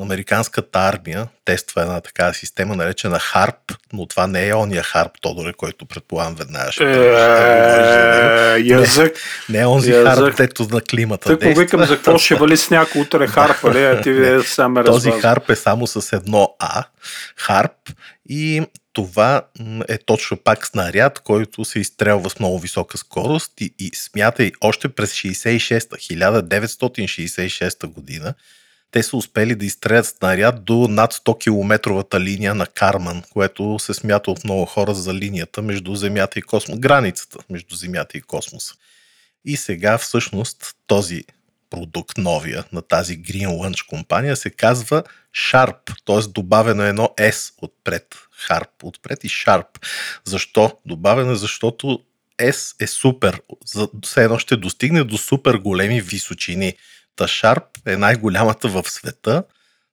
Speaker 4: американската армия тества една такава система, наречена Харп, но това не е ония Харп, Тодоре, който предполагам веднага ще
Speaker 5: е, язък.
Speaker 4: Не е онзи Харп, тето на климата.
Speaker 5: Тъй викам, за какво ще вали с някой утре Харп, а ти ви сам
Speaker 4: Този Харп е само с едно А, Харп, и това е точно пак снаряд, който се изстрелва с много висока скорост и, и смятай, още през 66-та, 1966 година, те са успели да изстрелят снаряд до над 100 километровата линия на Карман, което се смята от много хора за линията между Земята и космос, границата между Земята и космоса. И сега всъщност този продукт новия на тази Green Launch компания се казва Sharp, т.е. добавено едно S отпред. Harp отпред и Sharp. Защо? Добавено защото S е супер. За, все едно ще достигне до супер големи височини. Та Sharp е най-голямата в света.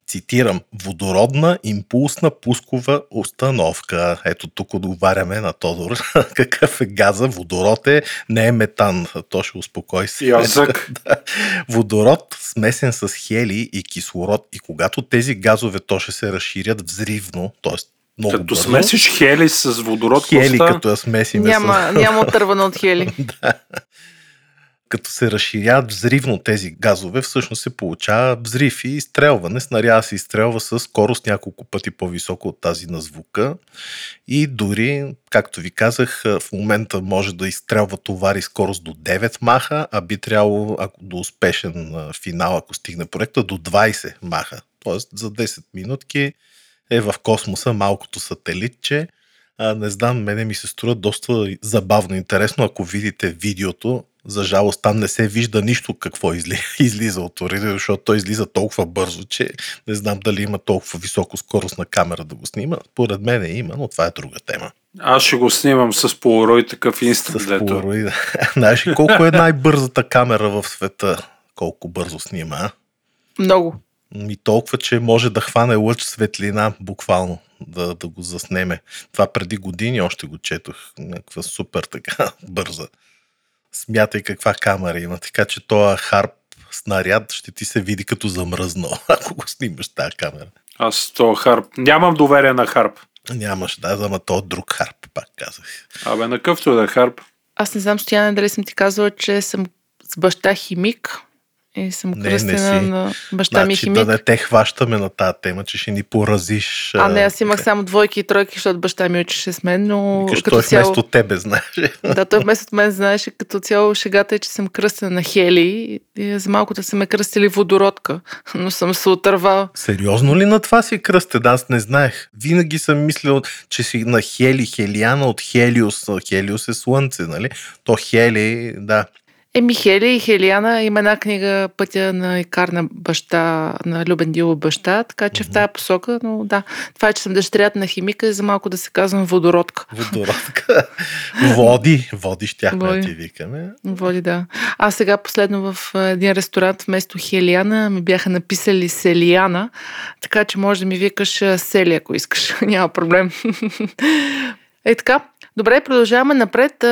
Speaker 4: Цитирам, водородна импулсна пускова установка. Ето тук отговаряме на Тодор. Какъв е газа? Водород е, не е метан. То ще успокой се.
Speaker 5: Язък.
Speaker 4: да. Водород смесен с хели и кислород. И когато тези газове то ще се разширят взривно, т.е. Много
Speaker 5: като
Speaker 4: бързо.
Speaker 5: смесиш хели с водород,
Speaker 4: хели, като я смесим.
Speaker 3: Няма, няма отървано от хели.
Speaker 4: да като се разширяват взривно тези газове, всъщност се получава взрив и изстрелване. Снаряда се изстрелва с скорост няколко пъти по-високо от тази на звука и дори, както ви казах, в момента може да изстрелва товари скорост до 9 маха, а би трябвало ако до успешен финал, ако стигне проекта, до 20 маха. Тоест за 10 минутки е в космоса малкото сателитче. А, не знам, мене ми се струва доста забавно интересно, ако видите видеото, за жалост там не се вижда нищо какво изли, излиза от оръдието, защото той излиза толкова бързо, че не знам дали има толкова високо скорост на камера да го снима. Поред мен е има, но това е друга тема.
Speaker 5: Аз ще го снимам с полурой такъв инстант.
Speaker 4: С полурой, да. Знаеш колко е най-бързата камера в света? колко бързо снима.
Speaker 3: Много.
Speaker 4: И толкова, че може да хване лъч светлина, буквално, да, да го заснеме. Това преди години още го четох. Някаква супер така бърза. Смятай каква камера има. Така че този харп снаряд ще ти се види като замръзнал, ако го снимаш тази камера.
Speaker 5: Аз то харп. Нямам доверие на харп.
Speaker 4: Нямаш, да, ама то друг харп, пак казах.
Speaker 5: Абе, на къвто да е харп.
Speaker 3: Аз не знам, Стояне, дали съм ти казала, че съм с баща химик и съм
Speaker 4: Не, не
Speaker 3: кръстена
Speaker 4: си.
Speaker 3: на баща ми
Speaker 4: Значи
Speaker 3: химик.
Speaker 4: да не те хващаме на тази тема, че ще ни поразиш.
Speaker 3: А, не, аз имах само двойки и тройки, защото баща ми учеше с мен, но
Speaker 4: Викаш,
Speaker 3: като
Speaker 4: той
Speaker 3: цяло...
Speaker 4: вместо тебе, знаеш.
Speaker 3: Да, той вместо мен знаеше като цяло шегата е, че съм кръстена на Хели и за малко да са ме кръстили водородка, но съм се отървала.
Speaker 4: Сериозно ли на това си кръстен? Аз не знаех. Винаги съм мислил, че си на Хели, Хелиана от Хелиус. Хелиус е слънце, нали? То Хели, да.
Speaker 3: Еми Хели и Хелиана има една книга Пътя на Икар на баща, на Любен Дилов баща, така че в тази посока, но да, това е, че съм дъщерята на химика и за малко да се казвам водородка.
Speaker 4: Водородка. Води. Води щяхме да ти викаме.
Speaker 3: Води, да. А сега последно в един ресторант вместо Хелиана ми бяха написали Селияна, така че може да ми викаш Сели, ако искаш. Няма проблем. е така. Добре, продължаваме напред.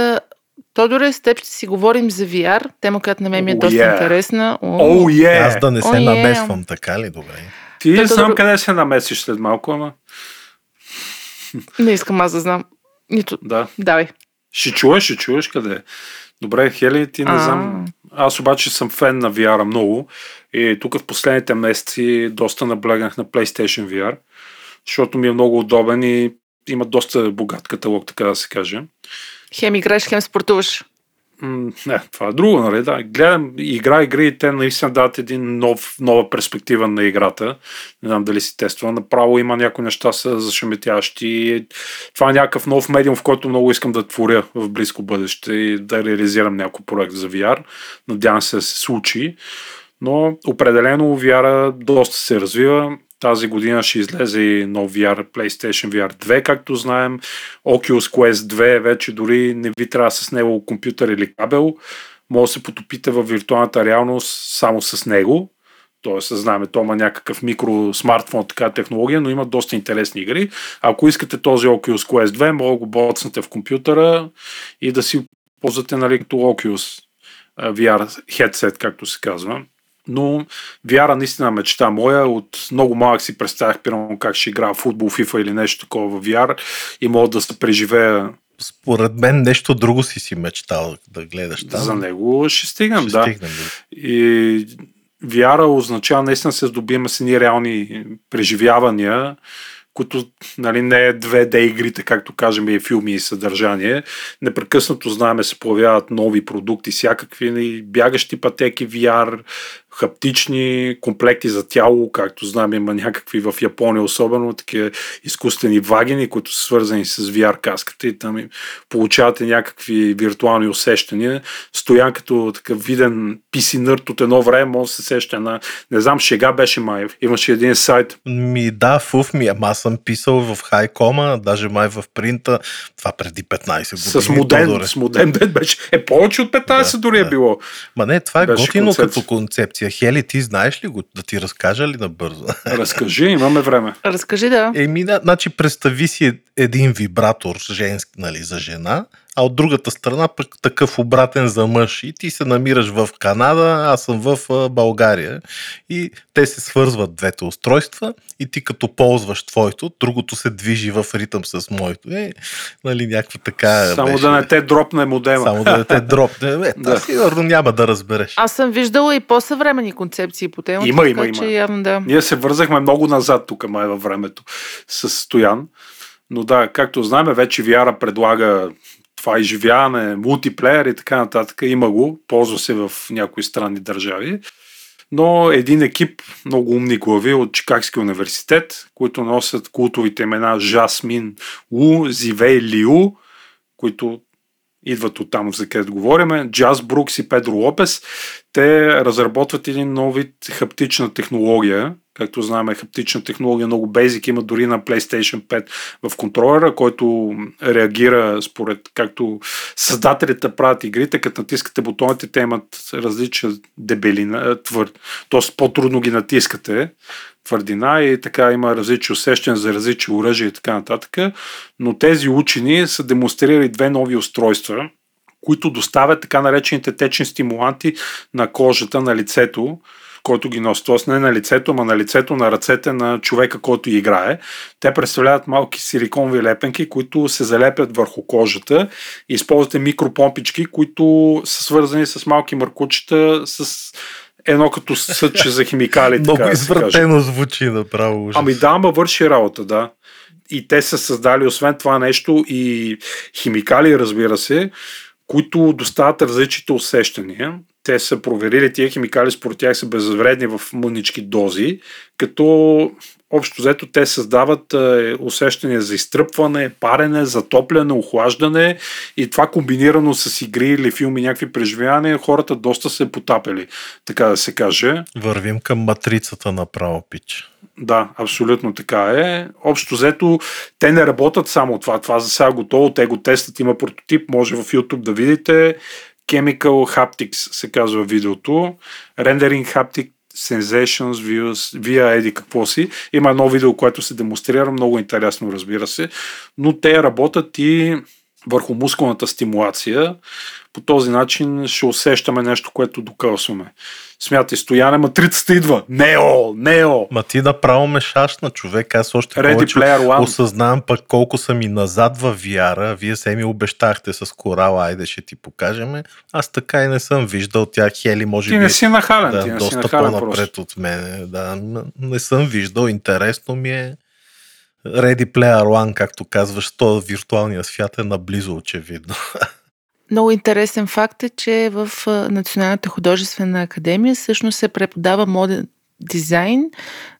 Speaker 3: Тодоре, с теб ще си говорим за VR, тема, която на мен ми е
Speaker 5: Oh,
Speaker 3: доста
Speaker 5: yeah.
Speaker 3: интересна. О,
Speaker 5: Оу, е!
Speaker 4: Аз да не се
Speaker 3: е.
Speaker 4: намесвам, така ли? Добре.
Speaker 5: Ти
Speaker 3: Той
Speaker 5: знам
Speaker 3: Тодор-
Speaker 5: къде се намесиш след малко, ама
Speaker 3: Не искам аз да знам. Нито.
Speaker 5: да.
Speaker 3: Давай.
Speaker 5: Ще чуеш, ще чуеш къде. Добре, Хели, ти не
Speaker 3: А.
Speaker 5: знам. Аз обаче съм фен на VR много и тук в последните месеци доста наблегнах на PlayStation VR, защото ми е много удобен и има доста богат каталог, така да се каже.
Speaker 3: Хем играеш, хем спортуваш.
Speaker 5: М, Не, това е друго, нали? Да. Гледам, игра игри и те наистина дават един нов, нова перспектива на играта. Не знам дали си тествал. Направо има някои неща са зашеметящи. Това е някакъв нов медиум, в който много искам да творя в близко бъдеще и да реализирам някой проект за VR. Надявам се да се случи. Но определено VR доста се развива. Тази година ще излезе и нов VR, PlayStation VR 2, както знаем. Oculus Quest 2 вече дори не ви трябва с него компютър или кабел. Може да се потопите в виртуалната реалност само с него. Тоест, знаем, то има някакъв микро смартфон, така технология, но има доста интересни игри. Ако искате този Oculus Quest 2, може да го боцнете в компютъра и да си ползвате нали, като Oculus VR headset, както се казва. Но VR наистина мечта моя. От много малък си представях, примерно, как ще играя в футбол, FIFA или нещо такова в VR и мога да се преживея
Speaker 4: Според мен нещо друго си си мечтал да гледаш там.
Speaker 5: за него. Ще стигнем,
Speaker 4: Ще
Speaker 5: да.
Speaker 4: стигнем.
Speaker 5: И вяра означава наистина се здобием с едни реални преживявания, които нали, не е 2D игрите, както кажем и филми и съдържание. Непрекъснато знаеме се появяват нови продукти, всякакви нали, бягащи пътеки VR, хаптични комплекти за тяло, както знаем има някакви в Япония особено, такива изкуствени вагини, които са свързани с VR каската и там получавате някакви виртуални усещания. Стоян като такъв виден PC нърд от едно време, може да се сеща на, не знам, шега беше май. Имаше един сайт,
Speaker 4: Ми да, фуф ми, ама аз съм писал в хайкома, даже май в принта, това преди 15 години.
Speaker 5: с моден,
Speaker 4: Тодоре.
Speaker 5: с моден ден беше. Е, повече от 15
Speaker 4: Да,
Speaker 5: дори е
Speaker 4: да.
Speaker 5: било.
Speaker 4: Ма не, това е
Speaker 5: Беше
Speaker 4: готино
Speaker 5: концепция.
Speaker 4: като концепция. Хели, ти знаеш ли го? Да ти разкажа ли набързо?
Speaker 5: Разкажи, имаме време.
Speaker 3: Разкажи да.
Speaker 4: Еми, да, значи представи си един вибратор женски, нали, за жена, а от другата страна пък такъв обратен за мъж. И ти се намираш в Канада, аз съм в България. И те се свързват двете устройства и ти като ползваш твоето, другото се движи в ритъм с моето. Е, нали, някаква така
Speaker 5: Само
Speaker 4: беше.
Speaker 5: да не те дропне модема.
Speaker 4: Само да не те дропне. Е,
Speaker 5: Да.
Speaker 4: сигурно няма да разбереш.
Speaker 3: Аз съм виждала и по-съвремени концепции по темата.
Speaker 5: Има,
Speaker 3: така
Speaker 5: има,
Speaker 3: че
Speaker 5: има.
Speaker 3: Явно, да.
Speaker 5: Ние се вързахме много назад тук май във времето с Стоян. Но да, както знаем, вече VR предлага това изживяване, мултиплеер и така нататък. Има го, ползва се в някои странни държави. Но един екип, много умни глави от Чикагския университет, които носят култовите имена Жасмин Лу, Зивей Лиу, които идват от там, за където говориме, Джаз Брукс и Педро Лопес. Те разработват един нов вид хаптична технология, както знаем, хаптична технология много бейзик има дори на PlayStation 5 в контролера, който реагира според както създателите правят игрите, като натискате бутоните, те имат различна дебелина, твърд, т.е. по-трудно ги натискате, твърдина и така има различни усещания за различни оръжия и така нататък. Но тези учени са демонстрирали две нови устройства, които доставят така наречените течни стимуланти на кожата, на лицето, който ги носи. Тоест не на лицето, а на лицето, на ръцете на човека, който играе. Те представляват малки силиконови лепенки, които се залепят върху кожата. И използвате микропомпички, които са свързани с малки маркучета, с едно като съче за химикали.
Speaker 4: Много извратено звучи направо.
Speaker 5: Ами да, ама върши работа, да. И те са създали освен това нещо и химикали, разбира се, които доставят различните усещания. Те са проверили тия химикали, според тях са безвредни в мънички дози, като общо взето те създават е, усещане за изтръпване, парене, затопляне, охлаждане и това комбинирано с игри или филми, някакви преживявания, хората доста се потапели, така да се каже.
Speaker 4: Вървим към матрицата направо, пич.
Speaker 5: Да, абсолютно така е. Общо взето, те не работят само това. Това за сега готово. Те го тестат. Има прототип. Може в YouTube да видите. Chemical Haptics се казва видеото. Rendering Haptic Sensations views, вия еди какво си. Има едно видео, което се демонстрира, много интересно, разбира се, но те работят и върху мускулната стимулация. По този начин ще усещаме нещо, което докъсваме. Смятай, стояне, матрицата идва. Нео, нео.
Speaker 4: Ма ти направо ме шашна човек. Аз още
Speaker 5: Ready
Speaker 4: повече
Speaker 5: Player One.
Speaker 4: осъзнавам пък колко са ми назад във VR. Вие се ми обещахте с корала, айде ще ти покажем. Аз така и не съм виждал тях. Хели може
Speaker 5: Ти
Speaker 4: би
Speaker 5: не си нахален,
Speaker 4: да,
Speaker 5: ти не си
Speaker 4: доста
Speaker 5: нахален
Speaker 4: по-напред
Speaker 5: просто.
Speaker 4: от мен. Да, не съм виждал. Интересно ми е. Ready Player One, както казваш, то виртуалния свят е наблизо очевидно.
Speaker 3: Много интересен факт е, че в Националната художествена академия всъщност се преподава моден дизайн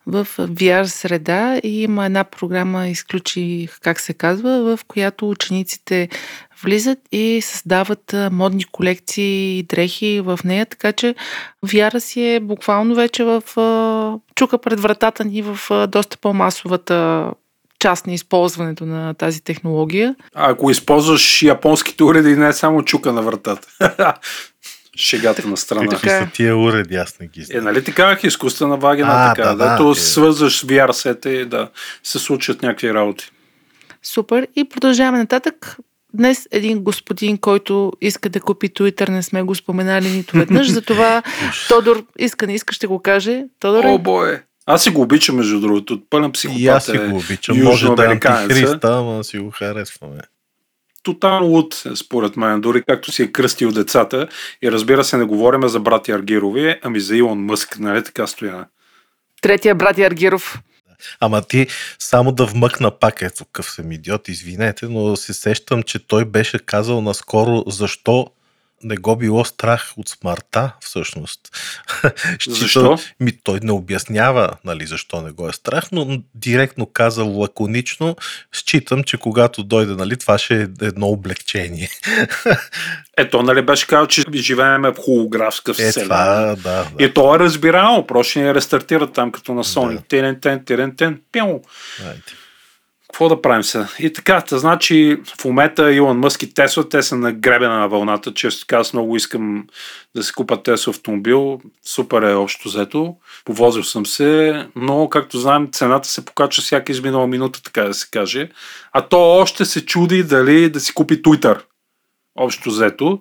Speaker 3: в VR среда и има една програма, изключи как се казва, в която учениците влизат и създават модни колекции и дрехи в нея, така че VR си е буквално вече в чука пред вратата ни в доста по-масовата част на използването на тази технология.
Speaker 5: А ако използваш японските уреди, не е само чука на вратата. Шегата на страна.
Speaker 3: Така
Speaker 4: Какви
Speaker 3: е.
Speaker 4: са тия уреди, аз не ги
Speaker 5: Е,
Speaker 4: знам.
Speaker 5: нали така, изкуствена вагина,
Speaker 4: А,
Speaker 5: така,
Speaker 4: да, да,
Speaker 5: дето
Speaker 4: е.
Speaker 5: свързваш с VR сета и да се случат някакви работи.
Speaker 3: Супер. И продължаваме нататък. Днес един господин, който иска да купи Twitter, не сме го споменали нито веднъж, затова Тодор иска, не иска, ще го каже. Тодор,
Speaker 5: О, бое! Аз си го обичам, между другото. Пълен психопат
Speaker 4: И аз си
Speaker 5: е
Speaker 4: го обичам. Може да е антихриста, ама си го харесваме.
Speaker 5: Тотално луд, според мен, дори както си е кръстил децата. И разбира се, не говорим за брати Аргирови, ами за Илон Мъск, нали така стояна.
Speaker 3: третия брат Яргиров.
Speaker 4: Ама ти само да вмъкна пак, ето какъв съм идиот, извинете, но се сещам, че той беше казал наскоро защо не го било страх от смъртта, всъщност.
Speaker 5: Защо?
Speaker 4: Ми, той не обяснява нали, защо не го е страх, но директно казал лаконично, считам, че когато дойде, нали, това ще е едно облегчение.
Speaker 5: Ето, нали беше казал, че живеем в холографска
Speaker 4: Е,
Speaker 5: вселена.
Speaker 4: това, да, да.
Speaker 5: И то е разбираемо, просто ще ни рестартират там като на Sonic.
Speaker 4: Да.
Speaker 5: Тирен, тен, тирен, тен, пяу.
Speaker 4: Айде.
Speaker 5: Какво да правим сега? И така, та, значи в момента Илон Мъск и Тесла, те са на гребена на вълната. Често така, аз много искам да си купа Тесла автомобил. Супер е общо взето. Повозил съм се, но както знаем, цената се покачва всяка изминала минута, така да се каже. А то още се чуди дали да си купи Twitter. Общо взето.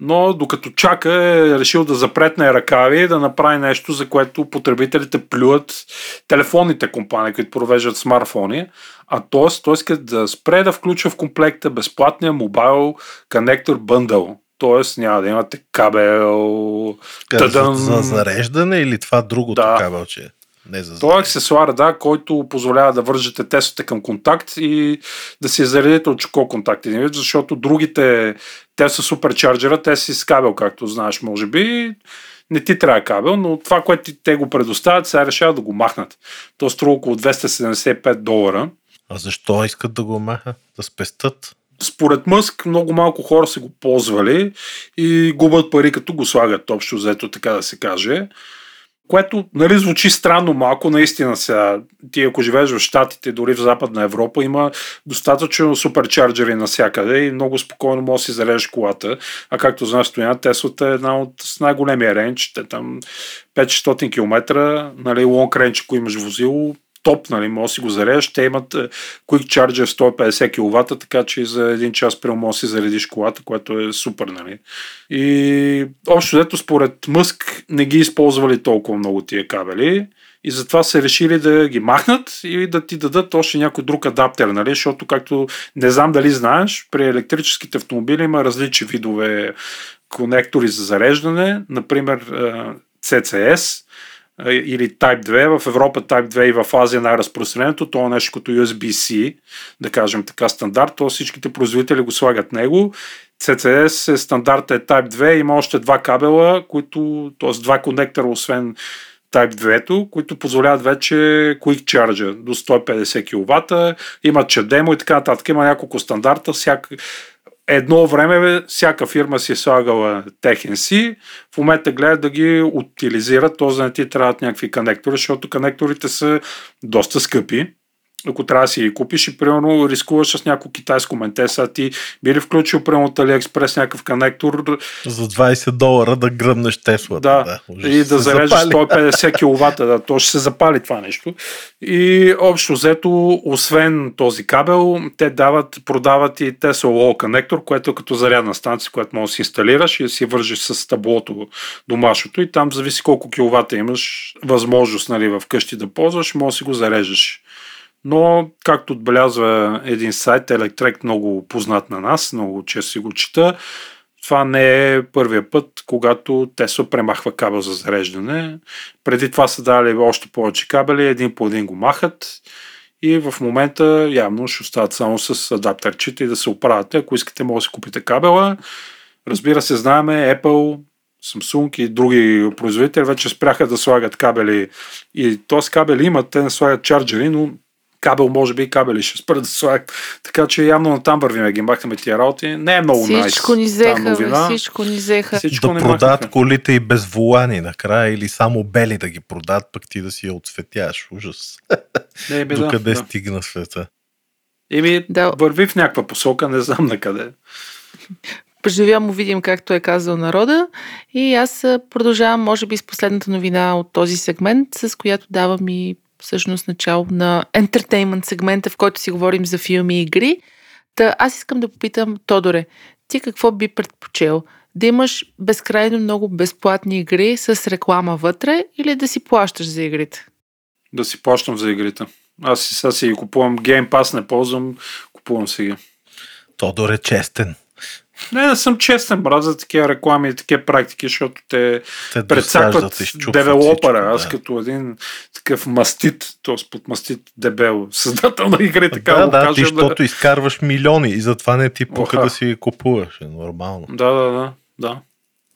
Speaker 5: Но докато чака е решил да запретне ръкави и да направи нещо, за което потребителите плюят телефонните компании, които провеждат смартфони. А т.е. той иска да спре да включва в комплекта безплатния мобайл коннектор бъндъл. Т.е. няма да имате кабел.
Speaker 4: За,
Speaker 5: Тадам!
Speaker 4: за зареждане или това другото
Speaker 5: Да.
Speaker 4: кабелче? Не за
Speaker 5: Той е аксесуар, да, който позволява да вържете тестата към контакт и да си заредите от чоко контакт един вид, защото другите, те са суперчарджера, те си с кабел, както знаеш, може би. Не ти трябва кабел, но това, което те го предоставят, сега решават да го махнат. То струва около 275 долара.
Speaker 4: А защо искат да го маха? Да спестат?
Speaker 5: според Мъск много малко хора са го ползвали и губят пари като го слагат общо взето, така да се каже. Което нали, звучи странно малко, наистина сега. Ти ако живееш в Штатите, дори в Западна Европа, има достатъчно суперчарджери навсякъде и много спокойно можеш да си зарежеш колата. А както знаеш, Стоян, Теслата е една от с най-големия рейндж. Те там 500 км, нали, лонг рейндж, ако имаш возило, топ, нали, може да си го зарежеш. Те имат е, Quick Charger 150 кВт, така че за един час прямо може си заредиш колата, което е супер. Нали. И общо взето според Мъск не ги използвали толкова много тия кабели и затова са решили да ги махнат и да ти дадат още някой друг адаптер, нали? защото както не знам дали знаеш, при електрическите автомобили има различни видове конектори за зареждане, например CCS, или Type 2. В Европа Type 2 и в Азия най-разпространението. То е нещо като USB-C, да кажем така стандарт. То всичките производители го слагат него. CCS е стандарта е Type 2. Има още два кабела, които, т.е. два конектора, освен Type 2, които позволяват вече Quick Charge до 150 кВт. Има CHAdeMO и така нататък. Има няколко стандарта. Всяка, едно време всяка фирма си е слагала техен си, в момента гледат да ги утилизират, т.е. да не ти трябват някакви конектори, защото конекторите са доста скъпи ако трябва да си ги купиш и примерно рискуваш с някакво китайско менте, сега ти би ли включил примерно от AliExpress някакъв конектор
Speaker 4: за 20 долара да гръмнеш Тесла.
Speaker 5: Да, да и да зарежеш 150 кВт, да, то ще се запали това нещо. И общо взето, освен този кабел, те дават, продават и Tesla Wall конектор, което е като зарядна станция, която можеш да си инсталираш и да си вържиш с таблото домашното и там зависи колко киловата имаш възможност нали, в къщи да ползваш, може да си го зарежеш. Но, както отбелязва един сайт, Electrek, много познат на нас, много често си го чета, това не е първия път, когато Тесла премахва кабел за зареждане. Преди това са дали още повече кабели, един по един го махат и в момента явно ще остават само с адаптерчета и да се оправяте. Ако искате, може да си купите кабела. Разбира се, знаеме Apple, Samsung и други производители вече спряха да слагат кабели и този кабели имат, те не слагат чарджери, но кабел, може би и кабели ще спра да слагат. Така че явно на там вървиме, ги махнем тия работи. Не е много
Speaker 3: най Всичко nice, ни взеха, всичко ни взеха.
Speaker 4: Всичко да продадат колите и без волани накрая или само бели да ги продадат, пък ти да си я отцветяш. Ужас. Не, бе, Докъде да, стигна света?
Speaker 5: Еми, да. върви в някаква посока, не знам на къде.
Speaker 3: Преживявам му видим както е казал народа и аз продължавам, може би, с последната новина от този сегмент, с която давам и всъщност начало на ентертеймент сегмента, в който си говорим за филми и игри. Та аз искам да попитам, Тодоре, ти какво би предпочел? Да имаш безкрайно много безплатни игри с реклама вътре или да си плащаш за игрите?
Speaker 5: Да си плащам за игрите. Аз сега си купувам Game Pass, не ползвам, купувам сега.
Speaker 4: Тодор е честен.
Speaker 5: Не, не съм честен, брат, за такива реклами и такива практики, защото те, те предсакват девелопера. Аз да. като един такъв мастит, т.е. под мастит дебел, създател на игри, така
Speaker 4: да, да, кажа, ти, защото да... изкарваш милиони и затова не ти пука да си купуваш. Е нормално.
Speaker 5: Да, да, да. да.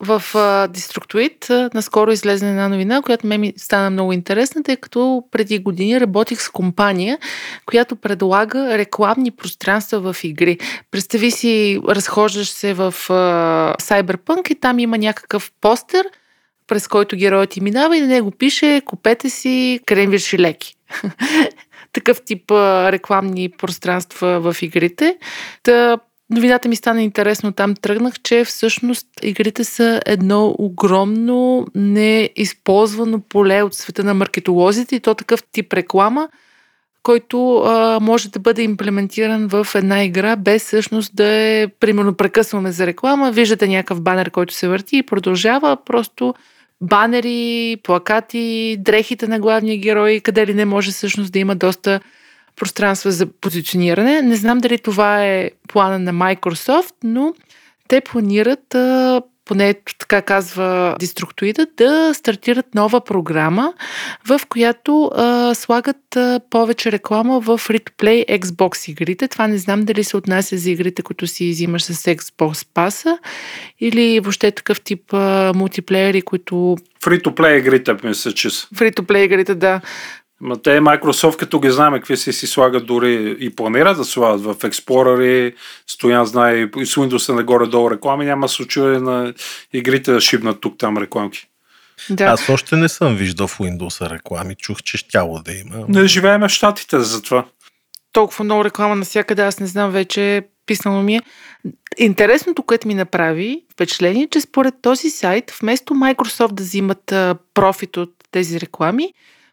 Speaker 3: В uh, наскоро излезе една новина, която ме ми стана много интересна, тъй като преди години работих с компания, която предлага рекламни пространства в игри. Представи си, разхождаш се в Cyberpunk и там има някакъв постер, през който героят ти минава и на него пише купете си кремвирши леки. Такъв тип рекламни пространства в игрите. Та, новината ми стана интересно. Там тръгнах, че всъщност игрите са едно огромно неизползвано поле от света на маркетолозите и то такъв тип реклама, който а, може да бъде имплементиран в една игра, без всъщност да е, примерно, прекъсваме за реклама, виждате някакъв банер, който се върти и продължава, просто банери, плакати, дрехите на главния герой, къде ли не може всъщност да има доста пространства за позициониране. Не знам дали това е плана на Microsoft, но те планират, поне така казва Деструктоида, да стартират нова програма, в която а, слагат а, повече реклама в Free-to-Play Xbox игрите. Това не знам дали се отнася за игрите, които си изимаш с Xbox паса или въобще такъв тип а, мултиплеери, които...
Speaker 5: Free-to-Play игрите, мисля, че са.
Speaker 3: Free-to-Play игрите, да
Speaker 5: Ма те Microsoft, като ги знаем какви си си слагат дори и планират да слагат в Explorer, Стоян знае и с Windows нагоре-долу реклами, няма случай на игрите да шибнат тук-там рекламки.
Speaker 4: Да. Аз още не съм виждал в Windows реклами, чух, че щяло да има.
Speaker 5: Не живеем в Штатите за това.
Speaker 3: Толкова много реклама навсякъде, аз не знам вече, писнало ми е. Интересното, което ми направи впечатление, че според този сайт, вместо Microsoft да взимат профит от тези реклами,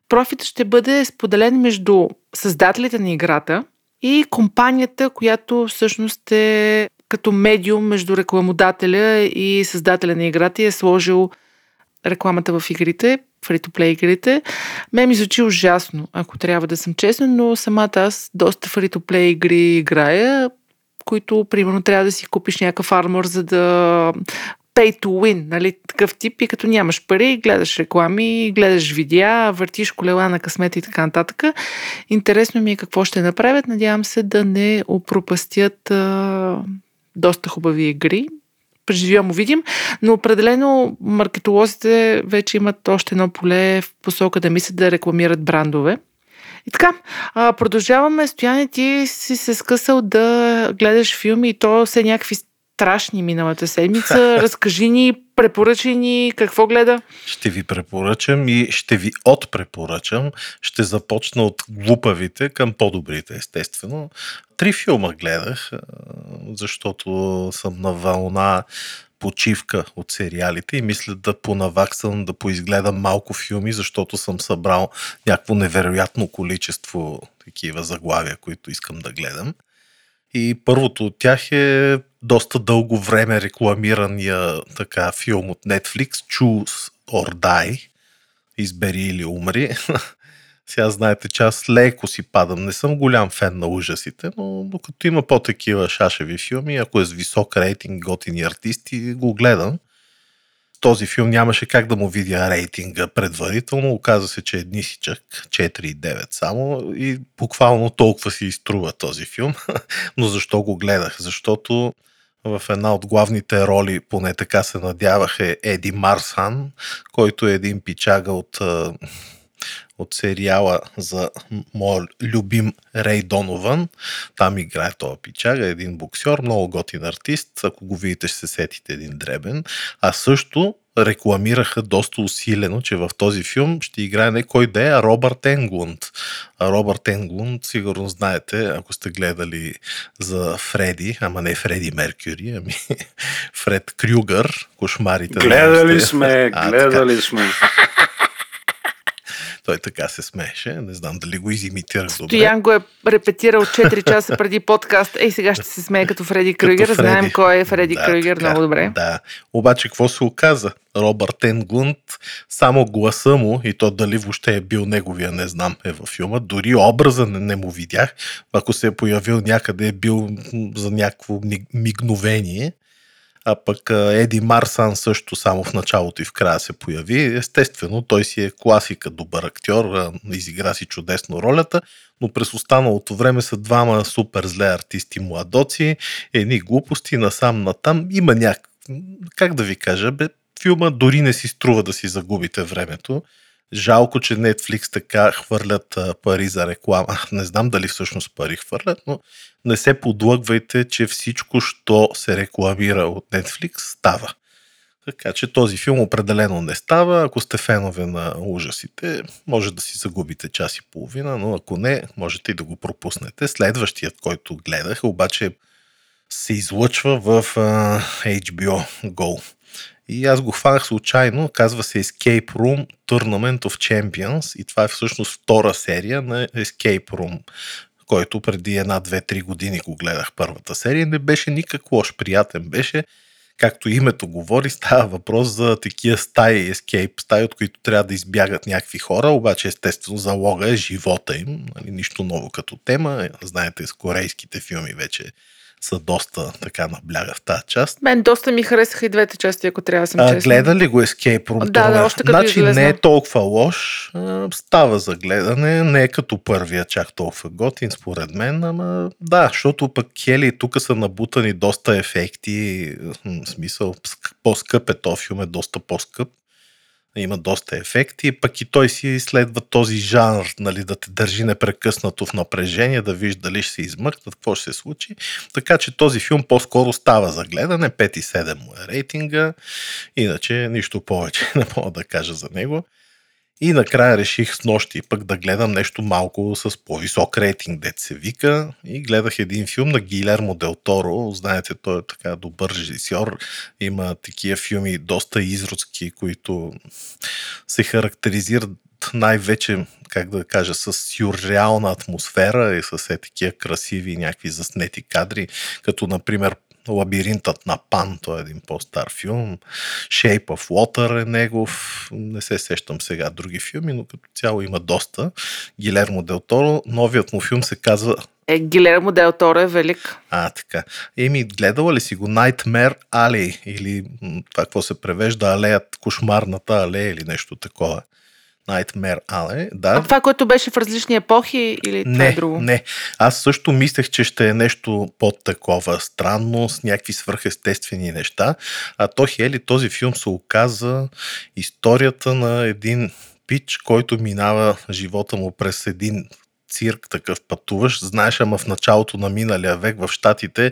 Speaker 3: профитът ще бъде споделен между създателите на играта и компанията, която всъщност е като медиум между рекламодателя и създателя на играта и е сложил рекламата в игрите, free-to-play игрите. Ме ми звучи ужасно, ако трябва да съм честна, но самата аз доста free-to-play игри играя, които, примерно, трябва да си купиш някакъв армор, за да pay to win, нали, такъв тип и като нямаш пари, гледаш реклами, гледаш видеа, въртиш колела на късмета и така нататък. Интересно ми е какво ще направят. Надявам се да не опропастят а, доста хубави игри. Преживявам, видим, но определено маркетолозите вече имат още едно поле в посока да мислят да рекламират брандове. И така, продължаваме. Стояне, ти си се скъсал да гледаш филми и то все някакви страшни миналата седмица. Разкажи ни, препоръчи ни какво гледа.
Speaker 4: Ще ви препоръчам и ще ви отпрепоръчам. Ще започна от глупавите към по-добрите, естествено. Три филма гледах, защото съм на вълна почивка от сериалите и мисля да понаваксам, да поизгледам малко филми, защото съм събрал някакво невероятно количество такива заглавия, които искам да гледам. И първото от тях е доста дълго време рекламирания така филм от Netflix Choose or Die Избери или умри. Сега знаете, че аз леко си падам. Не съм голям фен на ужасите, но докато има по-такива шашеви филми, ако е с висок рейтинг, готини артисти, го гледам. Този филм нямаше как да му видя рейтинга предварително. Оказа се, че е нисичък, 4,9 само и буквално толкова си изтрува този филм. но защо го гледах? Защото в една от главните роли, поне така се надявах, е Еди Марсан, който е един пичага от от сериала за моят любим Рей Донован. Там играе този пичага, един боксер, много готин артист. Ако го видите, ще се сетите един дребен. А също рекламираха доста усилено, че в този филм ще играе не кой да е, а Робърт Енглунд. А Робърт Енглунд, сигурно знаете, ако сте гледали за Фреди, ама не Фреди Меркюри, ами Фред Крюгър, кошмарите.
Speaker 5: Гледали сме, гледали а, сме.
Speaker 4: Той така се смееше. Не знам дали го изимитирах
Speaker 3: добре. Стоян го е репетирал 4 часа преди подкаст. Ей, сега ще се смее като Фреди Крюгер. Фреди. Знаем кой е Фреди да, Крюгер така, много добре.
Speaker 4: Да. Обаче, какво се оказа? Робърт Енглунд, само гласа му, и то дали въобще е бил неговия, не знам, е във филма. Дори образа не, не му видях. Ако се е появил някъде, е бил за някакво мигновение а пък Еди Марсан също само в началото и в края се появи. Естествено, той си е класика, добър актьор, изигра си чудесно ролята, но през останалото време са двама супер зле артисти младоци, едни глупости насам натам. Има някак... Как да ви кажа, бе, филма дори не си струва да си загубите времето. Жалко, че Netflix така хвърлят пари за реклама. Не знам дали всъщност пари хвърлят, но не се подлъгвайте, че всичко, що се рекламира от Netflix, става. Така че този филм определено не става. Ако сте фенове на ужасите, може да си загубите час и половина, но ако не, можете и да го пропуснете. Следващият, който гледах, обаче се излъчва в uh, HBO Go. И аз го хванах случайно, казва се Escape Room Tournament of Champions и това е всъщност втора серия на Escape Room, който преди една, две, три години го гледах първата серия. Не беше никак лош, приятен беше. Както името говори, става въпрос за такива стаи, escape стаи, от които трябва да избягат някакви хора, обаче естествено залога е живота им. Нали, нищо ново като тема. Знаете, с корейските филми вече са доста така набляга в тази част.
Speaker 3: Мен доста ми харесаха и двете части, ако трябва да съм честна.
Speaker 4: Гледа ли го Escape Room?
Speaker 3: Да, да, още като
Speaker 4: Значи не е толкова лош, става за гледане, не е като първия чак толкова готин според мен, ама да, защото пък Хели тук са набутани доста ефекти, в смисъл по-скъп е то филм, е доста по-скъп има доста ефекти, пък и той си следва този жанр, нали, да те държи непрекъснато в напрежение, да вижда дали ще се измъкнат, какво ще се случи. Така че този филм по-скоро става за гледане, 5,7 му е рейтинга, иначе нищо повече не мога да кажа за него. И накрая реших с нощи пък да гледам нещо малко с по-висок рейтинг, дет се вика. И гледах един филм на Гилермо Дел Торо. Знаете, той е така добър режисьор. Има такива филми доста изродски, които се характеризират най-вече, как да кажа, с сюрреална атмосфера и с е такива красиви някакви заснети кадри, като например Лабиринтът на Пан, той е един по-стар филм. Shape of Water е негов. Не се сещам сега други филми, но като цяло има доста. Гилермо Дел Торо. Новият му филм се казва
Speaker 3: е, Гилермо Дел Торо е велик.
Speaker 4: А, така. Еми, гледала ли си го Nightmare Alley или това какво се превежда алеят, кошмарната алея или нещо такова? Nightmare Alley. Да.
Speaker 3: А това, което беше в различни епохи или това
Speaker 4: не,
Speaker 3: е друго?
Speaker 4: Не, аз също мислех, че ще е нещо под такова странно, с някакви свръхестествени неща. А то Хели, този филм се оказа историята на един пич, който минава живота му през един цирк, такъв пътуваш. Знаеш, ама в началото на миналия век в Штатите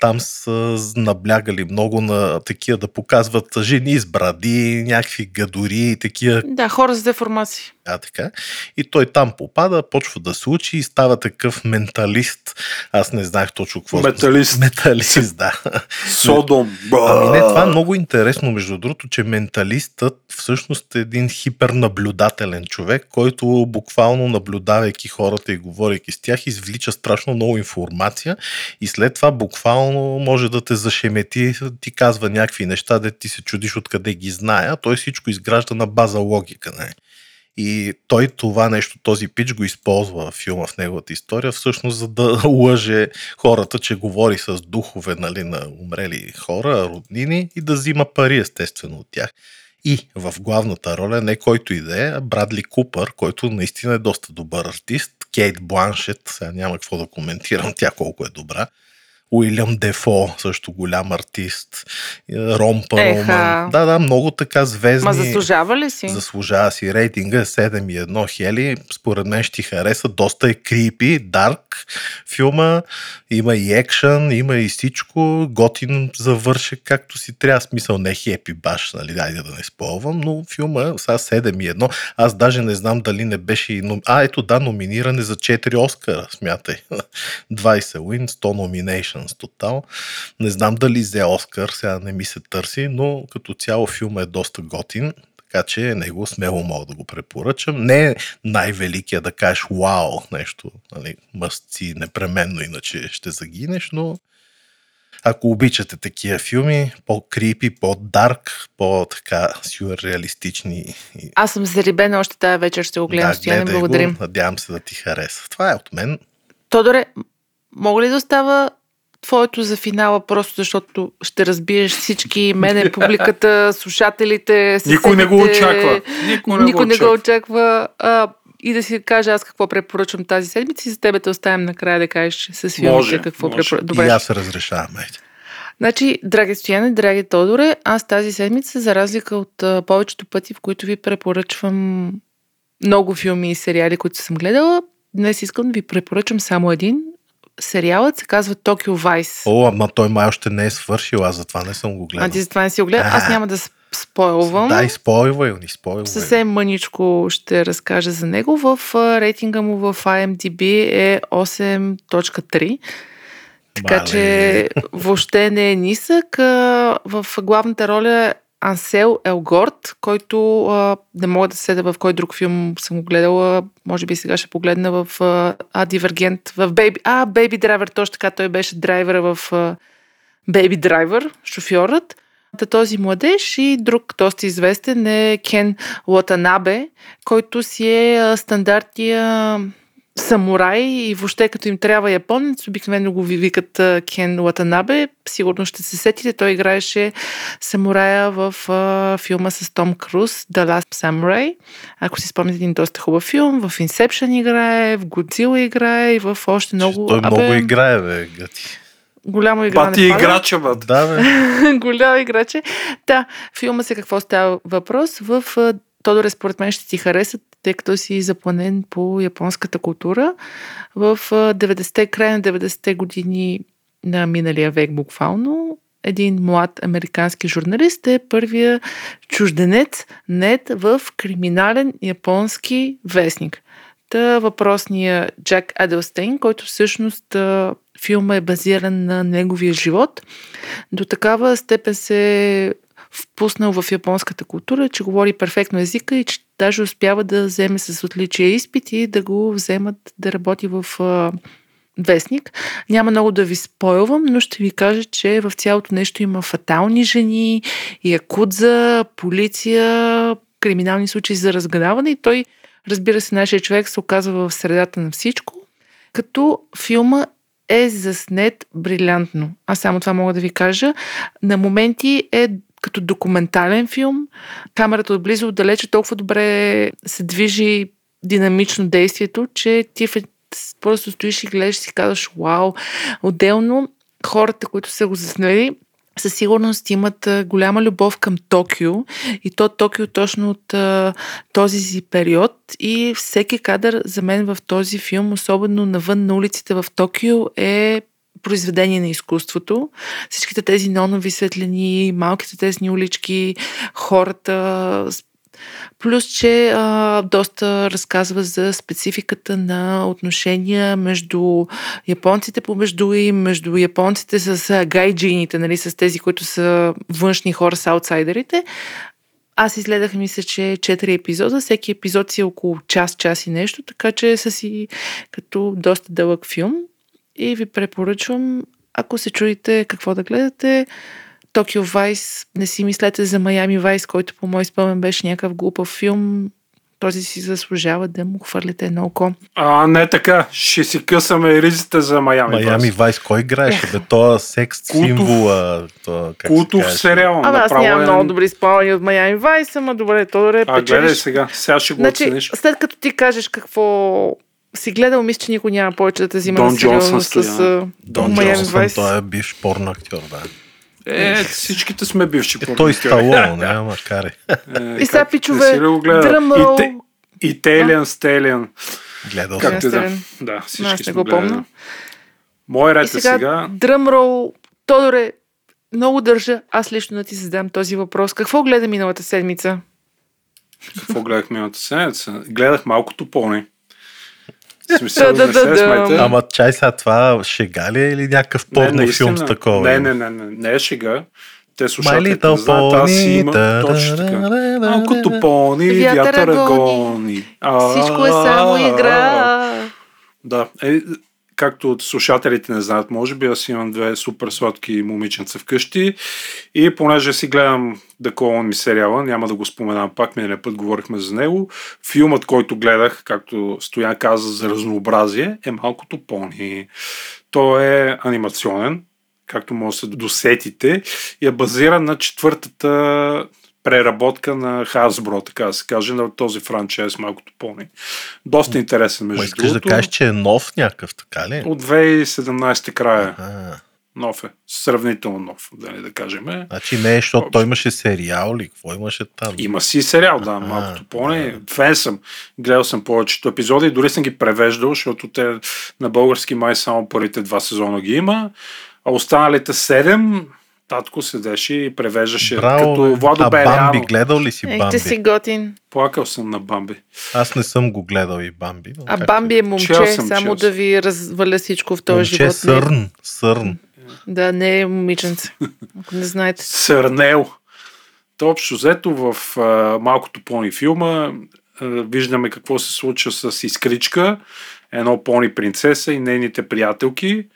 Speaker 4: там са наблягали много на такива да показват жени с бради, някакви гадори и такива.
Speaker 3: Да, хора с деформации.
Speaker 4: А, така. И той там попада, почва да се учи и става такъв менталист. Аз не знаех точно какво.
Speaker 5: Металист.
Speaker 4: Металист, да.
Speaker 5: Содом.
Speaker 4: Ами не, това е много интересно, между другото, че менталистът всъщност е един хипернаблюдателен човек, който буквално наблюдавайки хората и говорейки с тях, извлича страшно много информация и след това буквално може да те зашемети, ти казва някакви неща, де ти се чудиш откъде ги знае, а той всичко изгражда на база логика. Не? И той това нещо, този пич го използва в филма в неговата история, всъщност за да лъже хората, че говори с духове нали, на умрели хора, роднини и да взима пари естествено от тях. И в главната роля не който и да е, Брадли Купър, който наистина е доста добър артист. Кейт Бланшет, сега няма какво да коментирам тя колко е добра. Уилям Дефо, също голям артист, Ром Пароман. Да, да, много така звездни.
Speaker 3: Ма заслужава ли си?
Speaker 4: Заслужава си. Рейтинга 7,1 хели. Според мен ще ти хареса. Доста е крипи, дарк филма. Има и екшън, има и всичко. Готин завърши както си трябва. Смисъл не хепи баш, нали, дайде да не спълвам, но филма са 7,1. Аз даже не знам дали не беше и... А, ето да, номиниране за 4 Оскара, смятай. 20 win, 100 nomination с тотал. Не знам дали взе Оскар, сега не ми се търси, но като цяло филма е доста готин. Така че него смело мога да го препоръчам. Не е най-великия да кажеш вау, нещо, нали, мъстци непременно, иначе ще загинеш, но ако обичате такива филми, по-крипи, по-дарк, по-така сюрреалистични.
Speaker 3: Аз съм зарибена още тази вечер, ще го гледам. Да, Стояне, благодарим.
Speaker 4: Го, надявам се да ти хареса. Това е от мен.
Speaker 3: Тодоре, мога ли да остава твоето за финала, просто защото ще разбиеш всички мене, публиката, слушателите.
Speaker 5: Съседите, Никой не го очаква.
Speaker 3: Никой не, Никой го, не го очаква. А, и да си кажа аз какво препоръчвам тази седмица и за тебе те оставям накрая да кажеш с филмите какво препоръчвам.
Speaker 4: Добре. И аз се разрешавам.
Speaker 3: Значи, драги Стояне, драги Тодоре, аз тази седмица, за разлика от а, повечето пъти, в които ви препоръчвам много филми и сериали, които съм гледала, днес искам да ви препоръчам само един сериалът се казва Токио Вайс.
Speaker 4: О, ама той май още не е свършил, аз затова не съм го гледал.
Speaker 3: А ти затова не си го гледал? Аз няма да спойлвам.
Speaker 4: Да, изпойвай, ни спойлвай.
Speaker 3: Съвсем мъничко ще разкажа за него. В рейтинга му в IMDb е 8.3. Така Мале. че въобще не е нисък. В главната роля Ансел Елгорд, който а, не мога да се седа в кой друг филм съм го гледала. Може би сега ще погледна в а, Дивергент, в Baby, а, Baby Driver, точно така той беше драйвера в а, Baby Driver, шофьорът. Та този младеж и друг доста известен е Кен Латанабе, който си е стандартния самурай и въобще като им трябва японец, обикновено го викат Кен Латанабе. Сигурно ще се сетите, той играеше самурая в а, филма с Том Круз The Last Samurai. Ако си спомняте един доста хубав филм, в Inception играе, в Godzilla играе и в още много...
Speaker 4: Той много Абе... играе, бе, гати.
Speaker 3: Голямо игра
Speaker 5: Бати играча, бат.
Speaker 4: Да, бе.
Speaker 3: Голямо играче. Да, филма се какво става въпрос. В Тодоре, според мен ще ти харесат, тъй като си запланен по японската култура. В а, 90-те, края на 90-те години на миналия век буквално, един млад американски журналист е първия чужденец нет в криминален японски вестник. Та въпросния Джак Аделстейн, който всъщност филма е базиран на неговия живот, до такава степен се впуснал в японската култура, че говори перфектно езика и че даже успява да вземе с отличие изпит и да го вземат да работи в вестник. Няма много да ви спойлвам, но ще ви кажа, че в цялото нещо има фатални жени, якудза, полиция, криминални случаи за разгадаване и той, разбира се, нашия човек се оказва в средата на всичко, като филма е заснет брилянтно. Аз само това мога да ви кажа. На моменти е като документален филм. Камерата отблизо, отдалече толкова добре се движи динамично действието, че ти в просто стоиш и гледаш и си казваш, вау. Отделно, хората, които са го заснели, със сигурност имат голяма любов към Токио и то Токио точно от а, този период и всеки кадър за мен в този филм, особено навън на улиците в Токио е произведение на изкуството. Всичките тези неонови светлини, малките тесни улички, хората, Плюс, че а, доста разказва за спецификата на отношения между японците помежду и между японците с гайджините, нали, с тези, които са външни хора с аутсайдерите. Аз изгледах, мисля, че 4 епизода. Всеки епизод си е около час, час и нещо, така че са си като доста дълъг филм. И ви препоръчвам, ако се чуете какво да гледате, Токио Вайс, не си мислете за Майами Вайс, който по мой спомен беше някакъв глупав филм. Този си заслужава да му хвърлите едно око.
Speaker 5: А, не така. Ще си късаме ризите за Майами.
Speaker 4: Майами Вайс, кой играеше? Бе, този секс
Speaker 5: Култов-
Speaker 4: символа. Това, как се
Speaker 5: Култов
Speaker 4: казваше?
Speaker 5: сериал.
Speaker 3: Ама аз нямам
Speaker 5: е-
Speaker 3: много добри спомени от Майами Вайс, ама добре, то да
Speaker 5: А, гледай
Speaker 3: печелиш.
Speaker 5: сега. Сега ще го
Speaker 3: Значи,
Speaker 5: оцениш.
Speaker 3: след като ти кажеш какво си гледал, мисля, че никой няма повече да те взима
Speaker 5: Дон Джонсън
Speaker 3: с а,
Speaker 4: Дон
Speaker 3: Майами
Speaker 4: Джонсън, той е бивш порно актьор, да.
Speaker 5: Е, всичките сме бивши
Speaker 4: Е, той
Speaker 5: порноактьори.
Speaker 4: Сталон, не, макар и.
Speaker 5: Е,
Speaker 3: И сега, пичове,
Speaker 5: не си ли го гледал?
Speaker 3: дръмрол.
Speaker 5: И те- Италиан Стелиан.
Speaker 4: Гледал
Speaker 5: Как
Speaker 4: съм.
Speaker 5: ти да? Да,
Speaker 3: Аз
Speaker 5: всички
Speaker 3: не
Speaker 5: сме
Speaker 3: го
Speaker 5: гледали.
Speaker 3: помня.
Speaker 5: Мой
Speaker 3: И
Speaker 5: ред е
Speaker 3: сега,
Speaker 5: сега.
Speaker 3: дръмрол, Тодоре, много държа аз лично да ти задам този въпрос. Какво гледа миналата седмица?
Speaker 5: Какво гледах миналата седмица? Гледах малкото пони. Смисъл,
Speaker 3: Да-да-да-да.
Speaker 5: се смейте.
Speaker 4: Ама чай сега това шега ли е или някакъв порно филм с такова?
Speaker 5: Не, не, не, не, не е шега. Те слушателите
Speaker 4: Little
Speaker 5: не знаят, аз имам
Speaker 4: да,
Speaker 5: точно така.
Speaker 4: да, да, да,
Speaker 5: Малкото
Speaker 4: да.
Speaker 5: пони,
Speaker 3: Вятъра гони. Всичко е само игра.
Speaker 5: Да, е, както от слушателите не знаят, може би аз имам две супер сладки момиченца вкъщи и понеже си гледам да колон ми сериала, няма да го споменам пак, миналия път говорихме за него, филмът, който гледах, както Стоян каза за разнообразие, е малкото пони. Той е анимационен, както може да се досетите, и е базиран на четвъртата преработка на Hasbro, така да се каже, на този франчайз Малкото пони. Доста интересен,
Speaker 4: Ма
Speaker 5: между
Speaker 4: искаш да кажеш, че е нов някакъв, така ли?
Speaker 5: От 2017 края.
Speaker 4: А,
Speaker 5: Нов е. Сравнително нов, да не да кажем.
Speaker 4: значи не, защото той имаше сериал ли? Какво имаше там?
Speaker 5: Има си сериал, да, малкото поне. Фен съм. Гледал съм повечето епизоди и дори съм ги превеждал, защото те на български май само първите два сезона ги има. А останалите седем татко седеше и превеждаше
Speaker 4: Браво,
Speaker 5: като
Speaker 4: бе.
Speaker 5: Владо
Speaker 4: а
Speaker 5: Беряно.
Speaker 4: Бамби гледал ли си
Speaker 3: Ех,
Speaker 4: Бамби?
Speaker 3: ти си готин.
Speaker 5: Плакал съм на Бамби.
Speaker 4: Аз не съм го гледал и Бамби.
Speaker 3: А Бамби е
Speaker 5: Чел
Speaker 3: момче,
Speaker 5: съм,
Speaker 3: само
Speaker 5: чел
Speaker 3: да ви разваля всичко в този
Speaker 4: Момче
Speaker 3: живот.
Speaker 4: Сърн. Сърн.
Speaker 3: да, не е момиченце. Ако не знаете.
Speaker 5: Сърнел. То общо взето в а, малкото пони филма а, виждаме какво се случва с Искричка, едно пони принцеса и нейните приятелки,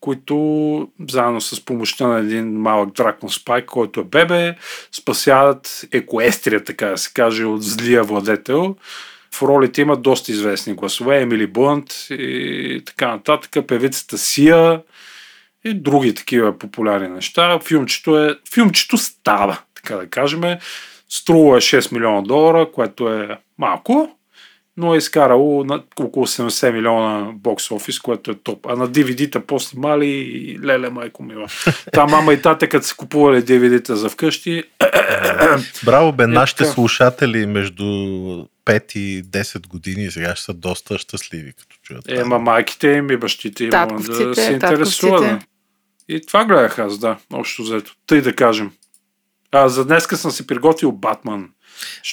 Speaker 5: които заедно с помощта на един малък дракон Спайк, който е бебе, спасяват екоестрия, така да се каже, от злия владетел. В ролите имат доста известни гласове, Емили Блънт и така нататък, певицата Сия и други такива популярни неща. Филмчето, е, филмчето става, така да кажем. Струва е 6 милиона долара, което е малко. Но е изкарало на около 70 милиона бокс офис, което е топ. А на DVD-та по-снимали и леле майко мила. Та мама и тата, като са купували DVD-та за вкъщи.
Speaker 4: Браво бе,
Speaker 5: Е,
Speaker 4: нашите слушатели между 5 и 10 години сега ще са доста щастливи, като чуят.
Speaker 5: Е, ма майките им и бащите им да се интересуват. да. И това гледах аз, да, общо взето. Тъй да кажем. А за днеска съм си приготвил Батман.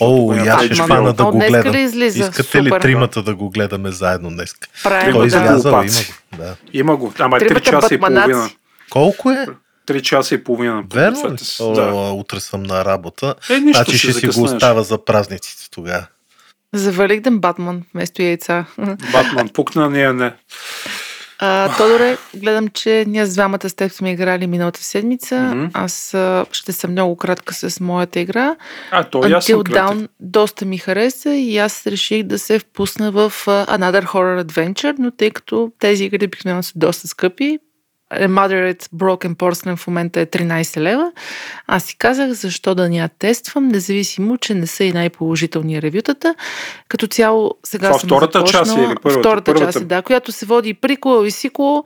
Speaker 4: О, и аз ще хвана да го гледам.
Speaker 3: ли излиза?
Speaker 4: Искате ли
Speaker 3: Супер.
Speaker 4: тримата да го гледаме заедно днес?
Speaker 3: Правим
Speaker 4: Той
Speaker 3: да.
Speaker 4: излязъл, има го. Да.
Speaker 5: Има го. Ама е 3
Speaker 3: Тримата
Speaker 5: часа и половина.
Speaker 4: Колко е?
Speaker 5: 3 часа и половина.
Speaker 4: Верно ли? О,
Speaker 5: Да.
Speaker 4: Утре съм на работа.
Speaker 5: Е, нищо
Speaker 4: Значи ще си го оставя за празниците тогава.
Speaker 3: За Великден Батман вместо яйца.
Speaker 5: Батман пукна, ние не.
Speaker 3: А, Тодоре, гледам, че ние с двамата с теб сме играли миналата седмица.
Speaker 5: Мгм.
Speaker 3: Аз ще съм много кратка с моята игра.
Speaker 5: А, то съм
Speaker 3: Until
Speaker 5: кратък.
Speaker 3: Down доста ми хареса и аз реших да се впусна в Another Horror Adventure, но тъй като тези игри обикновено са доста скъпи, Moderate Broken Porcelain в момента е 13 лева, аз си казах защо да не я тествам, независимо, че не са и най-положителни ревютата. Като цяло сега
Speaker 5: Това
Speaker 3: съм
Speaker 5: втората част
Speaker 3: започнала,
Speaker 5: е или първата?
Speaker 3: Втората
Speaker 5: Първата.
Speaker 3: част е, да, която се води и прикол и сиквел.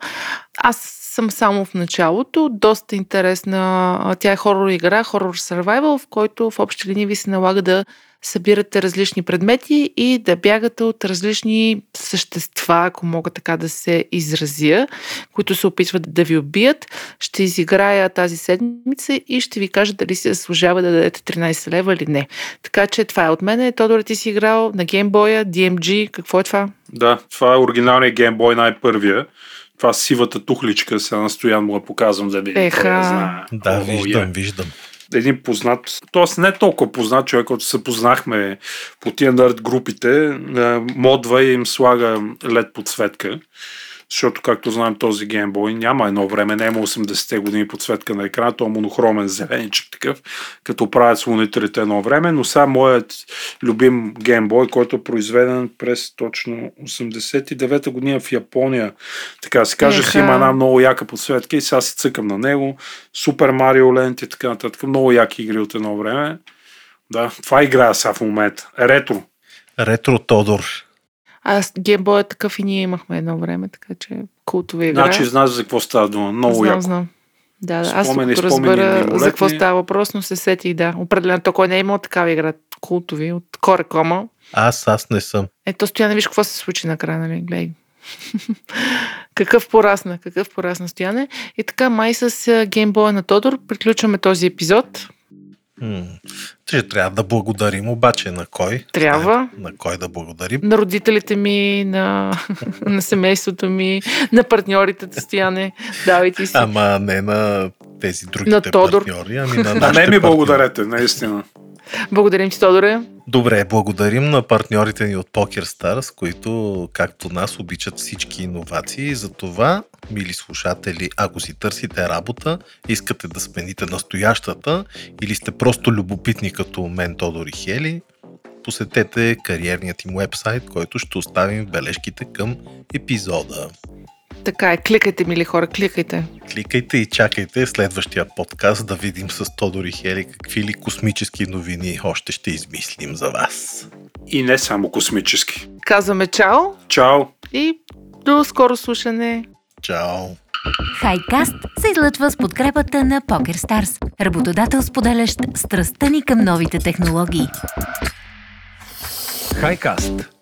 Speaker 3: Аз съм само в началото. Доста интересна. Тя е хорор игра, хорор survival, в който в общи линии ви се налага да събирате различни предмети и да бягате от различни същества, ако мога така да се изразя, които се опитват да ви убият. Ще изиграя тази седмица и ще ви кажа дали се заслужава да дадете 13 лева или не. Така че това е от мене. Тодор, ти си играл на геймбоя, DMG. Какво е това?
Speaker 5: Да, това е оригиналният геймбой, най-първия. Това сивата тухличка, сега настоян му я показвам да видите.
Speaker 4: Да,
Speaker 5: О,
Speaker 4: виждам,
Speaker 5: е.
Speaker 4: виждам.
Speaker 5: Един познат, т.е. не толкова познат човек, който се познахме по тия нърд групите, е, модва и им слага лед подсветка. Защото, както знаем, този геймбой няма едно време, не има 80-те години подсветка на екрана, то е монохромен зеленичък такъв, като правят с мониторите едно време, но сега моят любим геймбой, който е произведен през точно 89-та година в Япония, така да се каже, си има една много яка подсветка и сега си цъкам на него. Супер Марио Ленд и така нататък. Много яки игри от едно време. Да, това играя сега в момента. Ретро.
Speaker 4: Ретро Тодор.
Speaker 3: Аз геймбой е такъв и ние имахме едно време, така че култова игра.
Speaker 5: Значи знаеш за какво става дума. Много
Speaker 3: знам,
Speaker 5: яко.
Speaker 3: знам. Да, да. Аз
Speaker 5: Спомени,
Speaker 3: разбера за какво става въпрос, но се сетих, да. Определено той не е имал такава игра култови от Корекома.
Speaker 4: Аз, аз не съм.
Speaker 3: Ето, стояне, виж какво се случи накрая, нали? Гледай. какъв порасна, какъв порасна стояне. И така, май с геймбоя на Тодор приключваме този епизод.
Speaker 4: М. Трябва да благодарим обаче на кой?
Speaker 3: Трябва.
Speaker 4: Знаем На кой да благодарим?
Speaker 3: На родителите ми, на, на семейството ми, на партньорите стояне. Давайте си.
Speaker 4: Ама не на тези другите
Speaker 3: На Тодор.
Speaker 4: партньори, ами на
Speaker 5: На мен ми
Speaker 4: партньори.
Speaker 5: благодарете, наистина.
Speaker 3: Благодарим ти, Тодоре.
Speaker 4: Добре, благодарим на партньорите ни от PokerStars, които, както нас, обичат всички иновации. За това, мили слушатели, ако си търсите работа, искате да смените настоящата или сте просто любопитни като мен, Тодор и Хели, посетете кариерният им вебсайт, който ще оставим в бележките към епизода.
Speaker 3: Така е, кликайте, мили хора, кликайте.
Speaker 4: Кликайте и чакайте следващия подкаст да видим с Тодор и Хели какви ли космически новини още ще измислим за вас.
Speaker 5: И не само космически.
Speaker 3: Казваме чао
Speaker 5: Чао!
Speaker 3: и до скоро слушане.
Speaker 4: Чао!
Speaker 2: Хайкаст се излъчва с подкрепата на PokerStars, работодател споделящ страстта ни към новите технологии.
Speaker 1: Хайкаст.